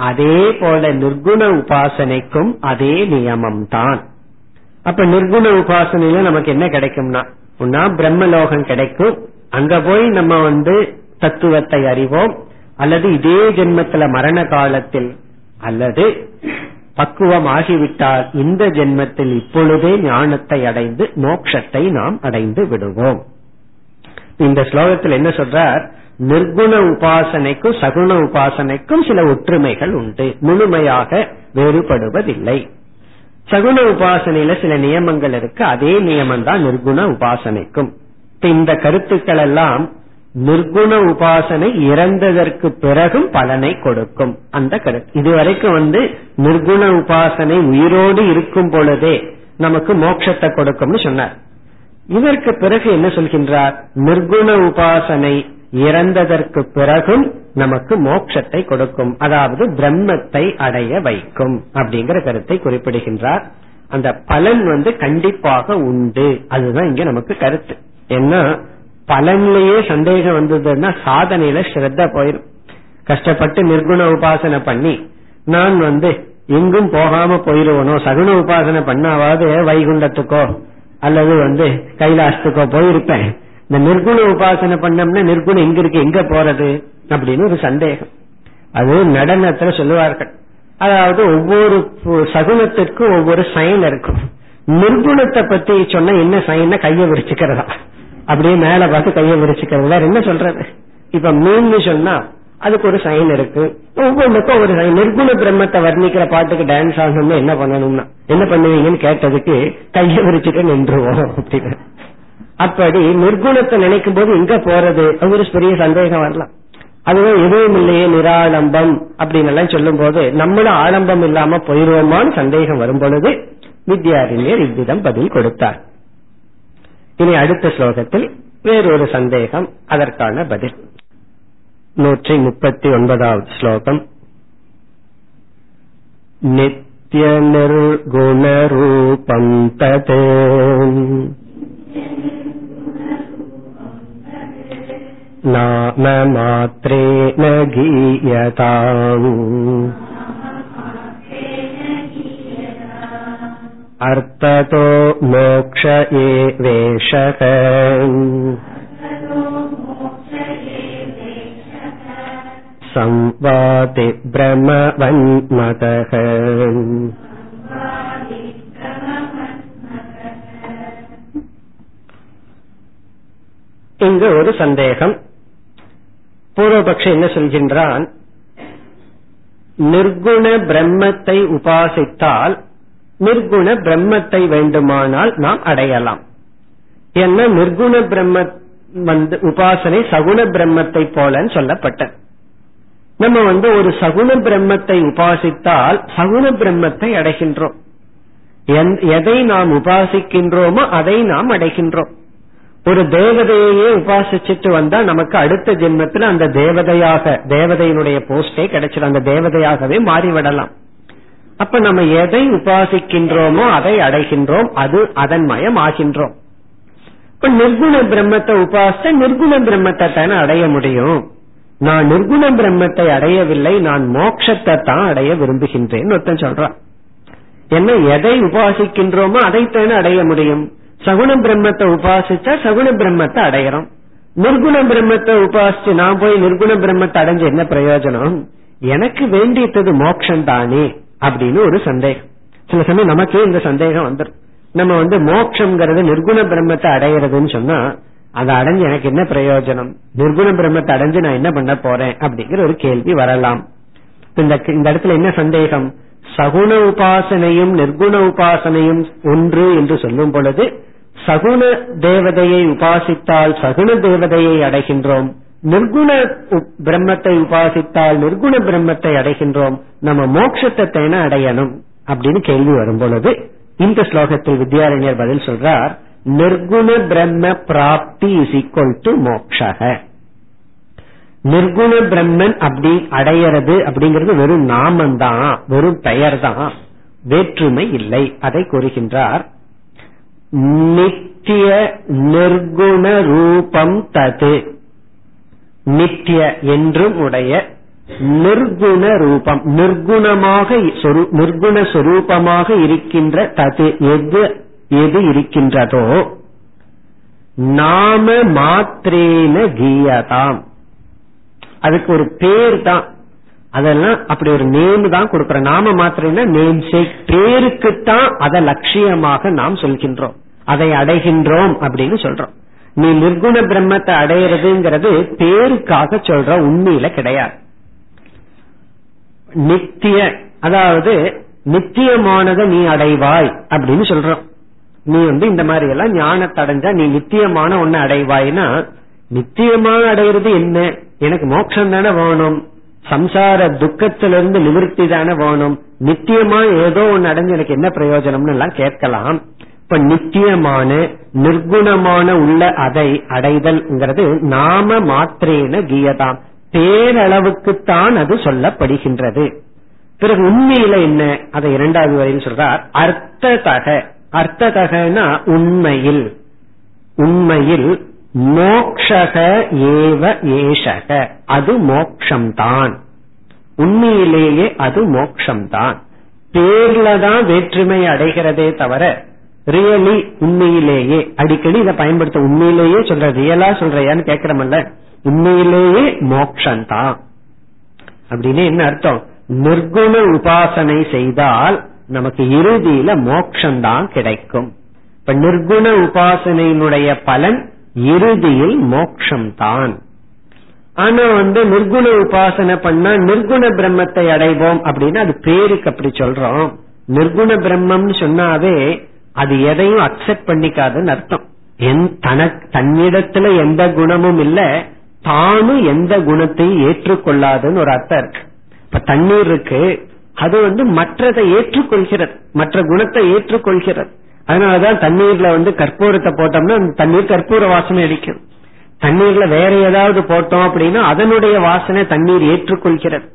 அதே போல நிர்குண உபாசனைக்கும் அதே நியமம் தான் அப்ப நிர்குண உபாசனையில நமக்கு என்ன கிடைக்கும்னா ஒன்னா பிரம்மலோகம் கிடைக்கும். அங்க போய் நம்ம வந்து தத்துவத்தை அறிவோம். அல்லது இதே ஜென்மத்துல மரண காலத்தில் அல்லது பக்குவம் ஆகிவிட்டால் இந்த ஜென்மத்தில் இப்பொழுதே ஞானத்தை அடைந்து மோட்சத்தை நாம் அடைந்து விடுவோம். இந்த ஸ்லோகத்தில் என்ன சொல்றார்? நிர்குண உபாசனைக்கும் சகுண உபாசனைக்கும் சில ஒற்றுமைகள் உண்டு. முழுமையாக வேறுபடுவதில்லை. சகுண உபாசனையில சில நியமங்கள் இருக்கு. அதே நியமம் தான் நிர்குண உபாசனைக்கும். இந்த கருத்துக்கள் எல்லாம் நிர்குண உபாசனை இறந்ததற்கு பிறகும் பலனை கொடுக்கும். அந்த கருத்து. இதுவரைக்கும் வந்து நிர்குண உபாசனை உயிரோடு இருக்கும் பொழுதே நமக்கு மோட்சத்தை கொடுக்கும்னு சொன்னார். இதற்கு பிறகு என்ன சொல்கின்றார்? நிர்குண உபாசனை இறந்ததற்கு பிறகும் நமக்கு மோட்சத்தை கொடுக்கும். அதாவது பிரம்மத்தை அடைய வைக்கும் அப்படிங்கிற கருத்தை குறிப்பிடுகின்றார். அந்த பலன் வந்து கண்டிப்பாக உண்டு. அதுதான் இங்க நமக்கு கருத்து. ஏன்னா பலன்லயே சந்தேகம் வந்ததுன்னா சாதனையில ஸ்ரத்த போயிடும் கஷ்டப்பட்டு நிர்குண உபாசனை பண்ணி நான் வந்து எங்கும் போகாம போயிருவனோ சகுன உபாசனை பண்ணாவது வைகுண்டத்துக்கோ அல்லது வந்து கைலாசத்துக்கோ போயிருப்பேன். இந்த நிர்குண உபாசனை பண்ணோம்னா நிர்குணம் எங்க இருக்கு எங்க போறது அப்படின்னு ஒரு சந்தேகம். அது நடனத்துல சொல்லுவார்கள். அதாவது ஒவ்வொரு சகுனத்திற்கும் ஒவ்வொரு சைன் இருக்கும். நிர்குணத்தை பத்தி சொன்னா என்ன சைன்னா கைய விரிச்சுக்கிறதா? அப்படியே மேல பார்த்து கைய விரிச்சுக்கிறதா. என்ன சொல்றது? இப்ப மீன் சொன்னா அதுக்கு ஒரு சைன் இருக்கு. ஒவ்வொன்றுக்கும் ஒரு சைன் நிர்குண பிரம்மத்தை வர்ணிக்கிற பாட்டுக்கு டான்ஸ் ஆகணும்னா என்ன பண்ணணும்னா என்ன பண்ணுவீங்கன்னு கேட்டதுக்கு கைய விரிச்சுட்டு நின்றுவோம் அப்படின்னு. அப்படி நிர்குணத்தை நினைக்கும் போது எங்க போறது ஒரு பெரிய சந்தேகம் வரலாம். அதுவும் எதுவும் இல்லையே நிராலம்பம் அப்படின்னு எல்லாம் சொல்லும் போது நம்மளும் ஆலம்பம் இல்லாம போயிருவோமான்னு சந்தேகம் வரும் பொழுது வித்யாரிணியர் இவ்விதம் பதில் கொடுத்தார். இனி அடுத்த ஸ்லோகத்தில் வேறொரு சந்தேகம் அதற்கான பதில். நூற்றி முப்பத்தி ஒன்பதாவது ஸ்லோகம். நித்ய நிர்குணரூபம் ததே. நாம மாத்திரேன கீயதாம் अर्थतो मोक्ष एवेशः संवाति भ्रमवन्मतः இங்கு ஒரு சந்தேகம் பூர்வபக்ஷம் என்ன சொல்கின்றான்? நிர்குண பிரம்மத்தை உபாசித்தால் நிர்குண பிரம்மத்தை வேண்டுமானால் நாம் அடையலாம். என்ன? நிர்குண பிரம்ம வந்து உபாசனை சகுண பிரம்மத்தை போலன்னு சொல்லப்பட்ட நம்ம வந்து ஒரு சகுண பிரம்மத்தை உபாசித்தால் சகுண பிரம்மத்தை அடைகின்றோம். எதை நாம் உபாசிக்கின்றோமோ அதை நாம் அடைகின்றோம். ஒரு தேவதையே உபாசிச்சுட்டு வந்தா நமக்கு அடுத்த ஜென்மத்தில் அந்த தேவதையாக தேவதையினுடைய போஸ்டே கிடைச்சிடும் அந்த தேவதையாகவே மாறிவிடலாம். அப்ப நம்ம எதை உபாசிக்கின்றோமோ அதை அடைகின்றோம். அது அதன் மயம் ஆகின்றோம். இப்ப நிர்குண பிரம்மத்தை உபாச நிர்குண பிரம்மத்தை தானே அடைய முடியும். நான் நிர்குண பிரம்மத்தை அடையவில்லை நான் மோட்சத்தை தான் அடைய விரும்புகின்றேன் ஒருத்தன் சொல்றான். என்ன எதை உபாசிக்கின்றோமோ அதைத்தானே அடைய முடியும்? சகுண பிரம்மத்தை உபாசிச்சா சகுண பிரம்மத்தை அடைகிறோம் நிர்குண பிரம்மத்தை உபாசிச்சு நான் போய் நிர்குண பிரம்மத்தை அடைஞ்ச என்ன பிரயோஜனம்? எனக்கு வேண்டியது மோட்சம் தானே அப்படின்னு ஒரு சந்தேகம். சில சமயம் நமக்கே இந்த சந்தேகம் வந்துடும் நம்ம வந்து மோட்சம்ங்கிறது நிர்குண பிரம்மத்தை அடையிறதுன்னு சொன்னா அதை அடைஞ்சு எனக்கு என்ன பிரயோஜனம்? நிர்குண பிரம்மத்தை அடைஞ்சு நான் என்ன பண்ண போறேன் அப்படிங்கிற ஒரு கேள்வி வரலாம். இந்த இந்த இடத்துல என்ன சந்தேகம்? சகுண உபாசனையும் நிர்குண உபாசனையும் ஒன்று என்று சொல்லும் பொழுது சகுண தேவதையை உபாசித்தால் சகுண தேவதையை அடைகின்றோம். நிர்குண பிரம்மத்தை உபாசித்தால் நிர்குண பிரம்மத்தை அடைகின்றோம். நம்ம மோட்சத்தை தேன அடையணும் அப்படின்னு கேள்வி வரும் பொழுது இந்த ஸ்லோகத்தில் வித்யாரண்யர் பதில் சொல்றார் நிர்குண பிரம்ம பிராப்தி இஸ் ஈக்வல் டு மோக்ஷக. நிர்குண பிரம்மன் அப்படி அடையிறது அப்படிங்கிறது வெறும் நாமந்தான் வெறும் பெயர் தான் வேற்றுமை இல்லை அதை கூறுகின்றார். நித்திய நிர்குண ரூபம் தது. நித்திய என்றும் உடைய நிர்குண ரூபம் நிர்குணமாக நிர்குண சொரூபமாக இருக்கின்ற தது எது எது இருக்கின்றதோ நாம மாத்திரேன கீயதாம். அதுக்கு ஒரு பேர் தான் அதெல்லாம் அப்படி ஒரு நேம் தான் கொடுக்கிற நாம மாத்திரம்னா நேம் சேக் பேருக்குத்தான் அதை லட்சியமாக நாம் சொல்கின்றோம். அதை அடைகின்றோம் அப்படின்னு சொல்றோம். நீ நிர்குண பிரம்மத்தை அடையிறதுங்கிறது பேருக்காக சொல்ற உண்மையில கிடையாது. நித்திய அதாவது நித்தியமானதை நீ அடைவாய் அப்படின்னு சொல்றோம். நீ வந்து இந்த மாதிரி எல்லாம் ஞானத்தை அடைஞ்சா நீ நித்தியமான ஒன்னு அடைவாய்னா நித்தியமா அடையிறது என்ன? எனக்கு மோட்சம் தானே வேணும். சம்சார துக்கத்திலிருந்து நிவர்த்தி தானே வேணும். நித்தியமா ஏதோ ஒன்னு அடைஞ்சு எனக்கு என்ன பிரயோஜனம்னு எல்லாம் கேட்கலாம். இப்ப நித்தியமான நிர்குணமான உள்ள அதை அடைதல்ங்கிறது நாம மாத்திரேன கீயதாம். பேரளவுக்குத்தான் அது சொல்லப்படுகின்றது. பிறகு உண்மையில என்ன? அதை இரண்டாவது வரையில் சொல்றார். அர்த்ததக. அர்த்ததகனா உண்மையில். உண்மையில் மோக்ஷக ஏவ ஏஷக. அது மோக்ஷம்தான். உண்மையிலேயே அது மோக்ஷம்தான். பேர்ல தான் வேற்றுமை அடைகிறதே தவிர ரியலி உண்மையிலேயே அடிக்கடி இதை பயன்படுத்த உண்மையிலேயே சொல்ற ரியலா சொல்றியான்னு கேக்குறமல்ல உண்மையிலேயே மோக்ஷந்தான். அப்படின்னு என்ன அர்த்தம்? நிர்குண உபாசனை செய்தால் நமக்கு இறுதியில மோக்ஷந்தான் கிடைக்கும். இப்ப நிர்குண உபாசனையினுடைய பலன் இறுதியில் மோக்ஷம்தான். ஆனா வந்து நிர்குண உபாசனை பண்ணா நிர்குண பிரம்மத்தை அடைவோம் அப்படின்னு அது பேருக்கு அப்படி சொல்றோம். நிர்குண பிரம்மம்னு சொன்னாவே அது எதையும் அக்செப்ட் பண்ணிக்காதுன்னு அர்த்தம். தனக்கு தன்னிடத்துல எந்த குணமும் இல்ல தானும் எந்த குணத்தையும் ஏற்றுக்கொள்ளாதுன்னு ஒரு அர்த்தம் இருக்கு. இப்ப தண்ணீர் இருக்கு அது வந்து மற்றதை ஏற்றுக்கொள்கிறது மற்ற குணத்தை ஏற்றுக்கொள்கிறது. அதனாலதான் தண்ணீர்ல வந்து கற்பூரத்தை போட்டோம்னா தண்ணீர் கற்பூர வாசனை அடிக்கும். தண்ணீர்ல வேற ஏதாவது போட்டோம் அப்படின்னா அதனுடைய வாசனை தண்ணீர் ஏற்றுக்கொள்கிறது.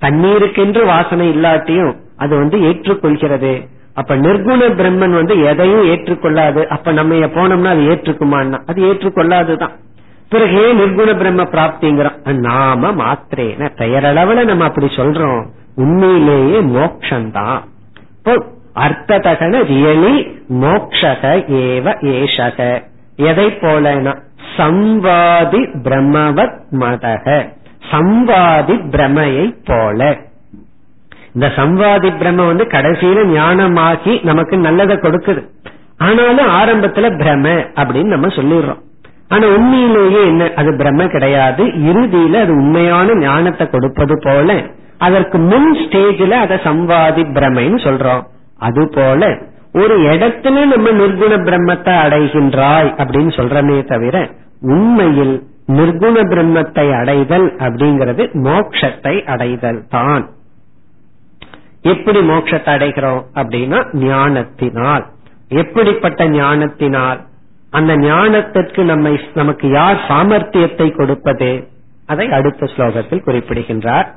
தண்ணீருக்கென்று வாசனை இல்லாட்டியும் அது வந்து ஏற்றுக்கொள்கிறது. அப்ப நிர்குண பிரம்மன் வந்து எதையும் ஏற்றுக்கொள்ளாது. அப்ப நம்ம போனோம்னா அது ஏற்றுக்குமான்னா. அது ஏற்றுக்கொள்ளாதுதான் பிறகு ஏன் நிர்குண பிரம்ம பிராப்திங்கிறோம்? நாம மாத்திரேன. பெயரளவுல நம்ம அப்படி சொல்றோம். உண்மையிலேயே மோக்ஷந்தான். அர்த்ததகன ரியலி மோக்ஷக ஏவ ஏஷக. எதை போலனா சம்வாதி பிரம்மவத் மதக. சம்வாதி பிரமையை போல. இந்த சம்வாதி பிரம்ம வந்து கடைசியில ஞானமாக்கி நமக்கு நல்லதை கொடுக்குது. ஆனாலும் ஆரம்பத்துல பிரம அப்படின்னு நம்ம சொல்லிடுறோம். ஆனா உண்மையிலேயே என்ன? அது பிரம்ம கிடையாது. இறுதியில அது உண்மையான ஞானத்தை கொடுப்பது போல. அதற்கு முன் ஸ்டேஜ்ல அதை சம்வாதி பிரமைன்னு சொல்றோம். அதுபோல ஒரு இடத்துல நம்ம நிர்குண பிரம்மத்தை அடைகின்றாய் அப்படின்னு சொல்றமே தவிர உண்மையில் நிர்குண பிரம்மத்தை அடைதல் அப்படிங்கிறது மோக்ஷத்தை அடைதல் தான். எப்படி மோட்சத்தை அடைகிறோம் அப்படின்னா ஞானத்தினால். எப்படிப்பட்ட ஞானத்தினால்? அந்த ஞானத்திற்கு நம்மை நமக்கு யார் சாமர்த்தியத்தை கொடுப்பது? அதை அடுத்த ஸ்லோகத்தில் குறிப்பிடுகின்றார்.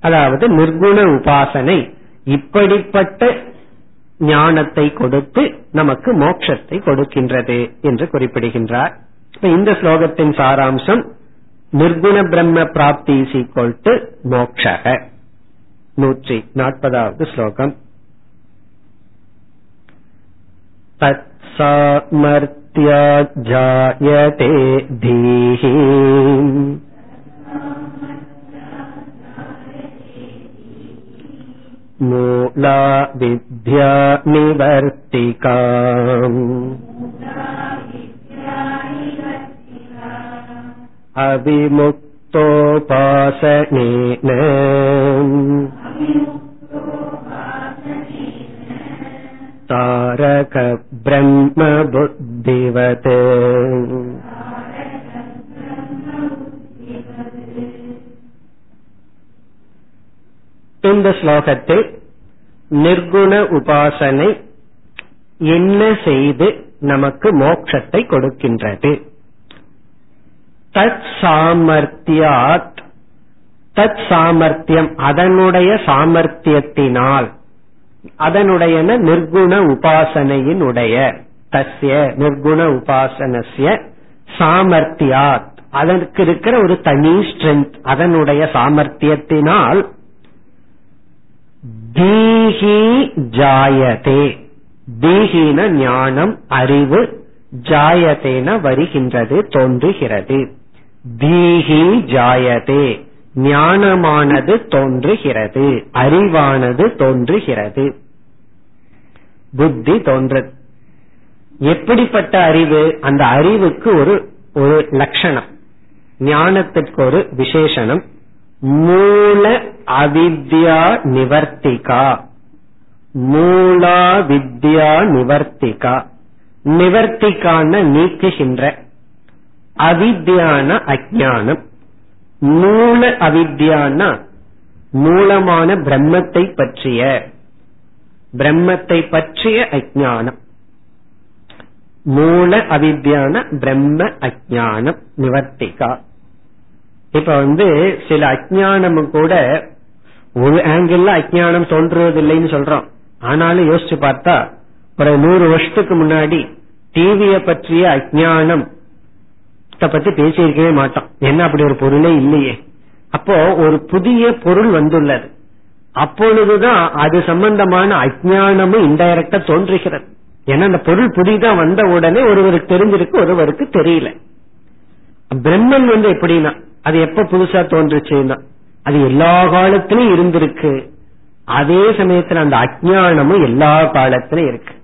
அதாவது நிர்குண உபாசனை இப்படிப்பட்ட ஞானத்தை கொடுத்து நமக்கு மோட்சத்தை கொடுக்கின்றது என்று குறிப்பிடுகின்றார் இந்த ஸ்லோகத்தின் சாராம்சம் நிர்குண பிரம்ம பிராப்தி ஈக்குவல் டு மோக்ஷக நூற்றி நாற்பதாவது ஸ்லோகம் तत्सामर्थ्या जायते धीः मूला विद्या निवर्तिका अविमुक्तोपासनेन तारकब्रह्मबुद्धिवत् இந்த ஸ்லோகத்தில் நிர்குண உபாசனை என்ன செய்து நமக்கு மோட்சத்தை கொடுக்கின்றது. தத் சாமர்த்தியாத் தத் சாமர்த்தியம் அதனுடைய சாமர்த்தியத்தினால் அதனுடைய நிர்குண உபாசனையினுடைய தஸ்ய நிர்குண உபாசனசிய சாமர்த்தியாத் அதற்கு இருக்கிற ஒரு தனி ஸ்ட்ரென்த் அதனுடைய சாமர்த்தியத்தினால் தீஹி ஜாயதே. தீஹின ஞானம் அறிவு ஜாயதேன வருகின்றது தோன்றுகிறது. தீஹி ஜாயதே. ஞானமானது தோன்றுகிறது அறிவானது தோன்றுகிறது. புத்தி தோன்று எப்படிப்பட்ட அறிவு? அந்த அறிவுக்கு ஒரு ஒரு லட்சணம். ஞானத்திற்கு ஒரு விசேஷனம். மூல அவித்யா நிவர்த்திகா. மூலா வித்யா நிவர்த்திகா. நிவர்த்திக்கான நீக்குகின்ற அவித்யான அஜானம் மூல அவித்யானா மூலமான பிரம்மத்தை பற்றிய பிரம்மத்தை பற்றிய அஜானம் மூல அவித்யான பிரம்ம அஜானம் நிவர்த்திகா. இப்ப வந்து சில அஜானமும் கூட ஒரு ஆங்கிள் அஜானம் தோன்றுவதில்லைன்னு சொல்றோம் ஆனாலும் யோசிச்சு பார்த்தா ஒரு நூறு வருஷத்துக்கு முன்னாடி டிவிய பற்றிய அஜானம் பத்தி பேசியிருக்கவே மாட்டோம் என்ன அப்படி ஒரு பொருளே இல்லையே. அப்போ ஒரு புதிய பொருள் வந்துள்ளது. அப்பொழுதுதான் அது சம்பந்தமான அஜானமும் இன்டைரக்டா தோன்றுகிறது. ஏன்னா அந்த பொருள் புதிதா வந்த உடனே ஒருவருக்கு தெரிஞ்சிருக்கு ஒருவருக்கு தெரியல. பிரம்மன் வந்து எப்படின்னா அது எப்ப புதுசா தோன்றுச்சுன்னா அது எல்லா காலத்திலும் இருந்திருக்கு. அதே சமயத்துல அந்த அஜானமும் எல்லா காலத்திலும் இருக்கு.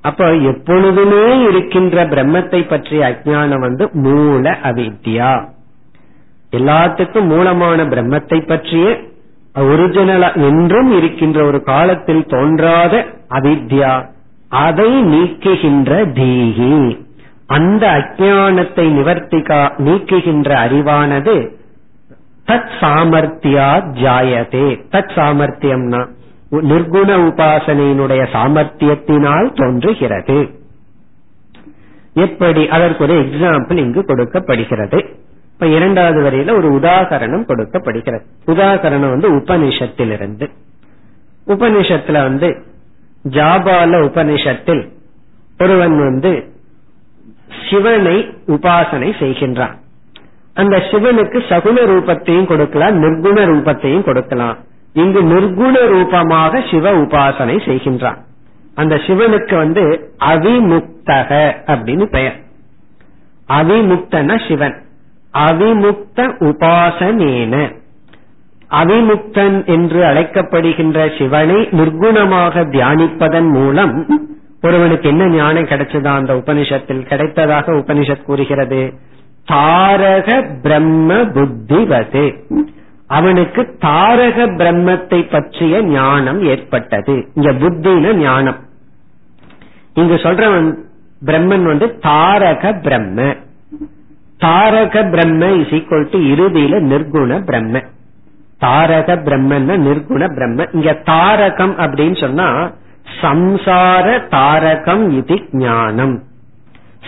அப்ப எப்பொழுதுமே இருக்கின்ற பிரம்மத்தை பற்றிய அஜானம் வந்து மூல அவித்யா. எல்லாத்துக்கும் மூலமான பிரம்மத்தை பற்றிய ஒரிஜினலா என்றும் இருக்கின்ற ஒரு காலத்தில் தோன்றாத அவித்யா. அதை நீக்குகின்ற தீகி. அந்த அஜானத்தை நிவர்த்திகா நீக்குகின்ற அறிவானது தத் சாமர்த்தியா ஜாயதே. தத் சாமர்த்தியம்னா நிர்குண உபாசனையினுடைய சாமர்த்தியத்தினால் தோன்றுகிறது. எப்படி? அதற்கு ஒரு எக்ஸாம்பிள் இங்கு கொடுக்கப்படுகிறது. இப்ப இரண்டாவது வரையில ஒரு உதாகரணம் கொடுக்கப்படுகிறது. உதாகரணம் வந்து உபனிஷத்திலிருந்து. உபனிஷத்துல வந்து ஜாபால உபனிஷத்தில் ஒருவன் வந்து சிவனை உபாசனை செய்கின்றான். அந்த சிவனுக்கு சகுன ரூபத்தையும் கொடுக்கலாம் நிர்குண ரூபத்தையும் கொடுக்கலாம். இங்கு நிர்குண ரூபமாக சிவ உபாசனை செய்கின்றான். அந்த சிவனுக்கு வந்து அவிமுக்தக அப்படின்னு பெயர். அவிமுக்தன சிவன். அவிமுக்த உபாசனேன. அவிமுக்தன் என்று அழைக்கப்படுகின்ற சிவனை நிர்குணமாக தியானிப்பதன் மூலம் ஒருவனுக்கு என்ன ஞானம் கிடைச்சதா? அந்த உபனிஷத்தில் கிடைத்ததாக உபனிஷத் கூறுகிறது. தாரக பிரம்ம புத்திவது. அவனுக்கு தாரக பிரம்மத்தை பற்றிய ஞானம் ஏற்பட்டது. இங்க புத்தின ஞானம். இங்க சொல்றவன் பிரம்மன் வந்து தாரக பிரம்ம. தாரக பிரம்ம இஸ் ஈக்வல் டு இறுதியில நிர்குண பிரம்ம. தாரக பிரம்மன் நிர்குண பிரம்ம. இங்க தாரகம் அப்படின்னு சொன்னா சம்சார தாரகம் இது ஞானம்.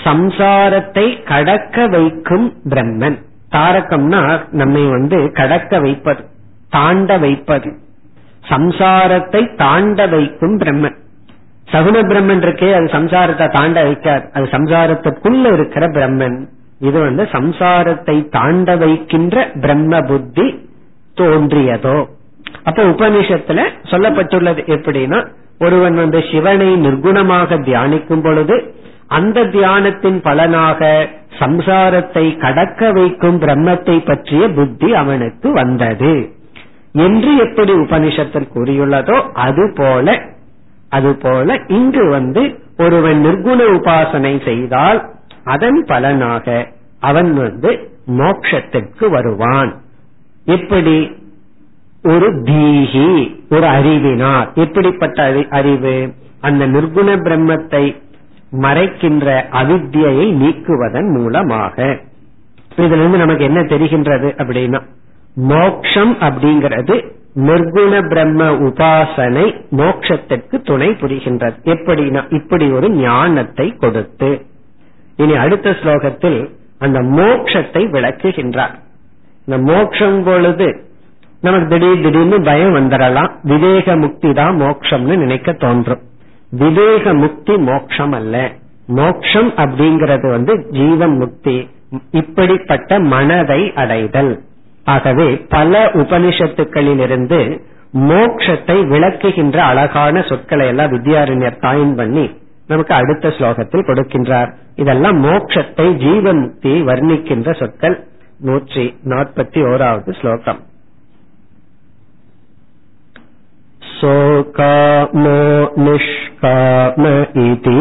சம்சாரத்தை கடக்க வைக்கும் பிரம்மன். தாரகம்னா நம்மை வந்து கடக்க வைப்பது தாண்ட வைப்பது. சம்சாரத்தை தாண்ட வைக்கும் பிரம்மன். சகுன பிரம்மன் இருக்கே அது சம்சாரத்தை தாண்ட வைக்காது. அது சம்சாரத்துக்குள்ள இருக்கிற பிரம்மன். இது வந்து சம்சாரத்தை தாண்ட வைக்கின்ற பிரம்ம புத்தி தோன்றியதோ. அப்ப உபனிஷத்துல சொல்லப்பட்டுள்ளது எப்படின்னா ஒருவன் வந்து சிவனை நிர்குணமாக தியானிக்கும் பொழுது அந்த தியானத்தின் பலனாக சம்சாரத்தை கடக்க வைக்கும் பிரம்மத்தை பற்றிய புத்தி அவனுக்கு வந்தது. என்று எப்படி உபனிஷத்தில் கூறியுள்ளதோ அது போல அது போல இங்கு வந்து ஒருவன் நிர்குண உபாசனை செய்தால் அதன் பலனாக அவன் வந்து மோட்சத்திற்கு வருவான். எப்படி? ஒரு தீகி ஒரு அறிவினார். எப்படிப்பட்ட அறிவு? அந்த நிர்குண பிரம்மத்தை மறைக்கின்ற அவித்தியை நீக்குவதன் மூலமாக. இதுல இருந்து நமக்கு என்ன தெரிகின்றது அப்படின்னா மோக்ஷம் அப்படிங்கிறது நிர்குண பிரம்ம உபாசனை மோக்ஷத்திற்கு துணை புரிகின்றது. எப்படின்னா இப்படி ஒரு ஞானத்தை கொடுத்து. இனி அடுத்த ஸ்லோகத்தில் அந்த மோக்ஷத்தை விளக்குகின்றார். இந்த மோக்ஷம் பொழுது நமக்கு திடீர் திடீர்னு பயம் வந்துடலாம். விவேக முக்தி தான் மோக்ஷம்னு நினைக்க தோன்றும். விவேக முக்தி மோட்சம் அல்ல மோக்ஷம் அப்படிங்கிறது வந்து ஜீவன் முக்தி இப்படிப்பட்ட மனதை அடைதல். ஆகவே பல உபனிஷத்துக்களிலிருந்து மோக்ஷத்தை விளக்குகின்ற அழகான சொற்களை எல்லாம் வித்யாரண்யர் தாயின் பண்ணி நமக்கு அடுத்த ஸ்லோகத்தில் கொடுக்கின்றார். இதெல்லாம் மோக்ஷத்தை ஜீவன் முக்தியை வர்ணிக்கின்ற சொற்கள். நூற்றி நாற்பத்தி ஓராவது ஸ்லோகம். सोकामो निष्काम इति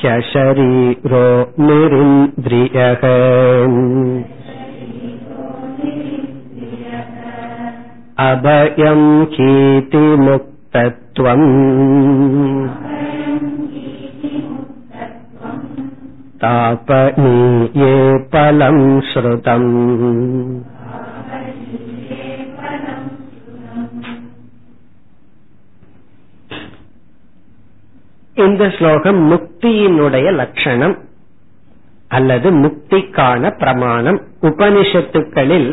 ह्यशरीरो निरिन्द्रियः अभयम् कीतिमुक्तत्वम् तापनीये फलम् श्रुतम् இந்த ஸ்லோகம் முக்தியினுடைய லட்சணம் அல்லது முக்திக்கான பிரமாணம் உபனிஷத்துக்களில்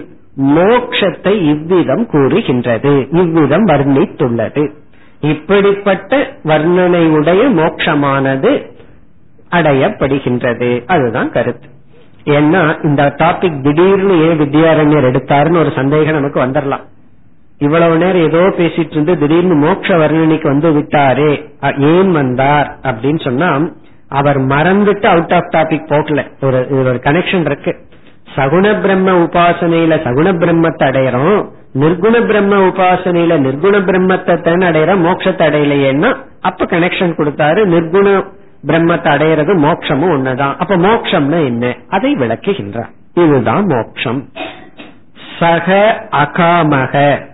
மோக்ஷத்தை இவ்விதம் கூறுகின்றது இவ்விதம் வர்ணித்துள்ளது இப்படிப்பட்ட வர்ணனையுடைய மோக்ஷமானது அடையப்படுகின்றது. அதுதான் கருத்து. ஏன்னா இந்த டாபிக் திடீர்னு ஏன் வித்யாரண்யர் எடுத்தாருன்னு ஒரு சந்தேகம் நமக்கு வந்துடலாம் இவ்வளவு நேரம் ஏதோ பேசிட்டு இருந்து திடீர்னு மோட்ச வர்ணனைக்கு வந்து விட்டாரே ஏன் வந்தார் அப்படின்னு சொன்னா அவர் மறந்துட்டு அவுட் ஆஃப் டாபிக் போகல. ஒரு ஒரு கனெக்ஷன் இருக்கு. சகுண பிரம்ம உபாசனையில சகுண பிரம்மத்தை அடையறோம். நிர்குண பிரம்ம உபாசனையில நிர்குண பிரம்மத்தை அடையறோம். மோட்சத்தை அடையலையேன்னா அப்ப கனெக்ஷன் கொடுத்தாரு நிர்குண பிரம்மத்தை அடையிறது மோட்சமும் ஒண்ணுதான். அப்ப மோட்சம்னா என்ன? அதை விளக்குகின்றார். இதுதான் மோட்சம். சக அகாமக.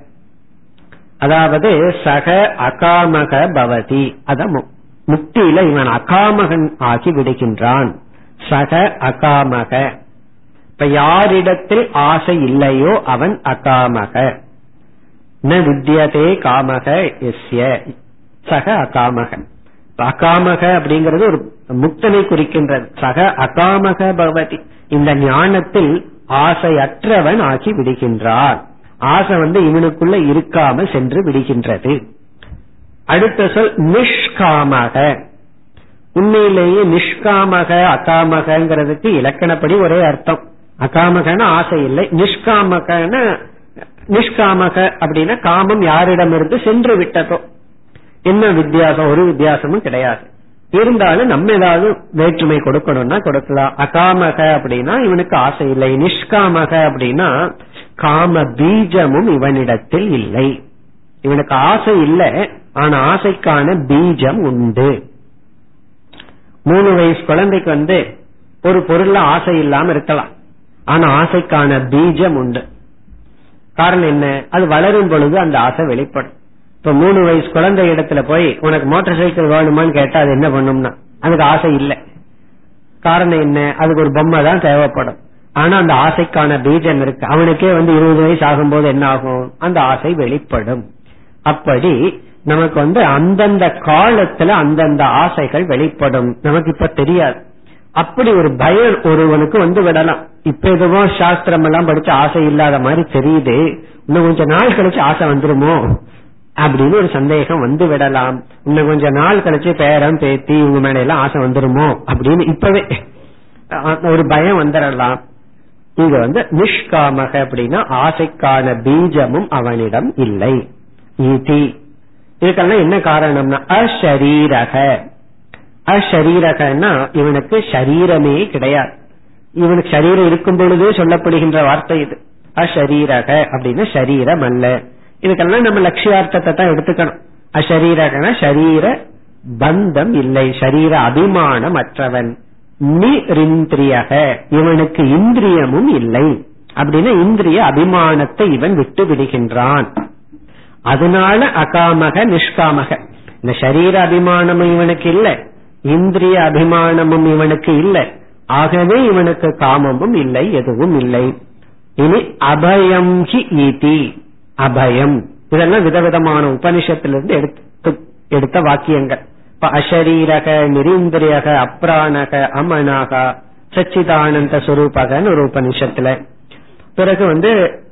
அதாவது சக அகாமக பவதி. அத முக்தியில இவன் அகாமகன் ஆகி விடுகின்றான். சக அகாமக. இப்ப யாரிடத்தில் ஆசை இல்லையோ அவன் அகாமக. ந வித்தியதே காமக எஸ்ய. சக அகாமகன். அகாமக அப்படிங்கிறது ஒரு முக்தனை குறிக்கின்றது. சக அகாமக பவதி இந்த ஞானத்தில் ஆசையற்றவன் ஆகி விடுகின்றான். ஆசை வந்து இவனுக்குள்ள இருக்காம சென்று விடுகின்றது. அடுத்த சொல் நிஷ்காமக. உண்மையிலேயே நிஷ்காமக அகாமகங்கிறதுக்கு இலக்கணப்படி ஒரே அர்த்தம். அகாமகன ஆசை இல்லை. நிஷ்காமகன நிஷ்காமக அப்படின்னா காமம் யாரிடமிருந்து சென்று விட்டதோ. என்ன வித்தியாசம்? ஒரு வித்தியாசமும் கிடையாது. இருந்தாலும் நம்ம ஏதாவது வேற்றுமை கொடுக்கணும்னா கொடுக்கலாம். அகாமக அப்படின்னா இவனுக்கு ஆசை இல்லை. நிஷ்காமக அப்படின்னா காம பீஜமும் இவனிடத்தில் இல்லை. இவனுக்கு ஆசை இல்லை ஆனா ஆசைக்கான பீஜம் உண்டு. மூணு வயசு குழந்தைக்கு வந்து ஒரு பொருள்ல ஆசை இல்லாம இருக்கலாம். ஆனா ஆசைக்கான பீஜம் உண்டு. காரணம் என்ன? அது வளரும் பொழுது அந்த ஆசை வெளிப்படும். இப்ப மூணு வயசு குழந்தை இடத்துல போய் உனக்கு மோட்டார் சைக்கிள் வேணுமான்னு கேட்டா அது என்ன பண்ணும்னா? அதுக்கு ஆசை இல்லை. காரணம் என்ன? அதுக்கு ஒரு பொம்மை தான் தேவைப்படும். ஆனா அந்த ஆசைக்கான பீஜம் இருக்கு. அவனுக்கே வந்து இருபது வயசு ஆகும்போது என்ன ஆகும்? அந்த ஆசை வெளிப்படும். அப்படி நமக்கு வந்து அந்தந்த காலத்துல அந்தந்த ஆசைகள் வெளிப்படும். நமக்கு இப்ப தெரியாது. அப்படி ஒரு பயம் ஒருவனுக்கு வந்து விடலாம். இப்ப எதுவும் சாஸ்திரம் எல்லாம் படிச்சு ஆசை இல்லாத மாதிரி தெரியுது. இன்னும் கொஞ்ச நாள் கழிச்சு ஆசை வந்துருமோ? அப்படின்னு ஒரு சந்தேகம் வந்து விடலாம். இன்னும் கொஞ்ச நாள் கழிச்சு பேரம் பேத்தி இவங்க மேல எல்லாம் ஆசை வந்துருமோ? அப்படின்னு இப்பவே ஒரு பயம் வந்துடலாம் இங்க வந்து நிஷ்காமக அப்படின்னா ஆசைக்கான பீஜமும் அவனிடம் இல்லை. இதுக்கெல்லாம் என்ன காரணம்னா அஷரீரக. அஷரீரகன்னா இவனுக்கு சரீரமே கிடையாது. இவனுக்கு சரீரம் இருக்கும் பொழுதே சொல்லப்படுகின்ற வார்த்தை இது. அஷரீரக அப்படின்னு சரீரம் அல்ல. இதுக்கெல்லாம் நம்ம லட்சியார்த்தத்தை தான் எடுத்துக்கணும். அஷரீரகன சரீர பந்தம் இல்லை. சரீர அபிமானம் அற்றவன். நிரிந்திரியக இவனுக்கு இந்திரியமும் இல்லை. அப்படின்னா இந்திரிய அபிமானத்தை இவன் விட்டு விடுகின்றான். அதனால அகாமக நிஷ்காமக. இந்த சரீர அபிமானமும் இவனுக்கு இல்லை. இந்திரிய அபிமானமும் இவனுக்கு இல்லை. ஆகவே இவனுக்கு காமமும் இல்லை எதுவும் இல்லை. இனி அபயம் ஹி அபயம். இதெல்லாம் விதவிதமான உபனிஷத்திலிருந்து எடுத்து எடுத்த வாக்கியங்கள். இப்ப அஷரீரக நிரீந்திரியக அப்ராணக அமனாக சச்சிதானந்த சுரூபகன்னு ஒரு உபனிஷத்துல. பிறகு வந்து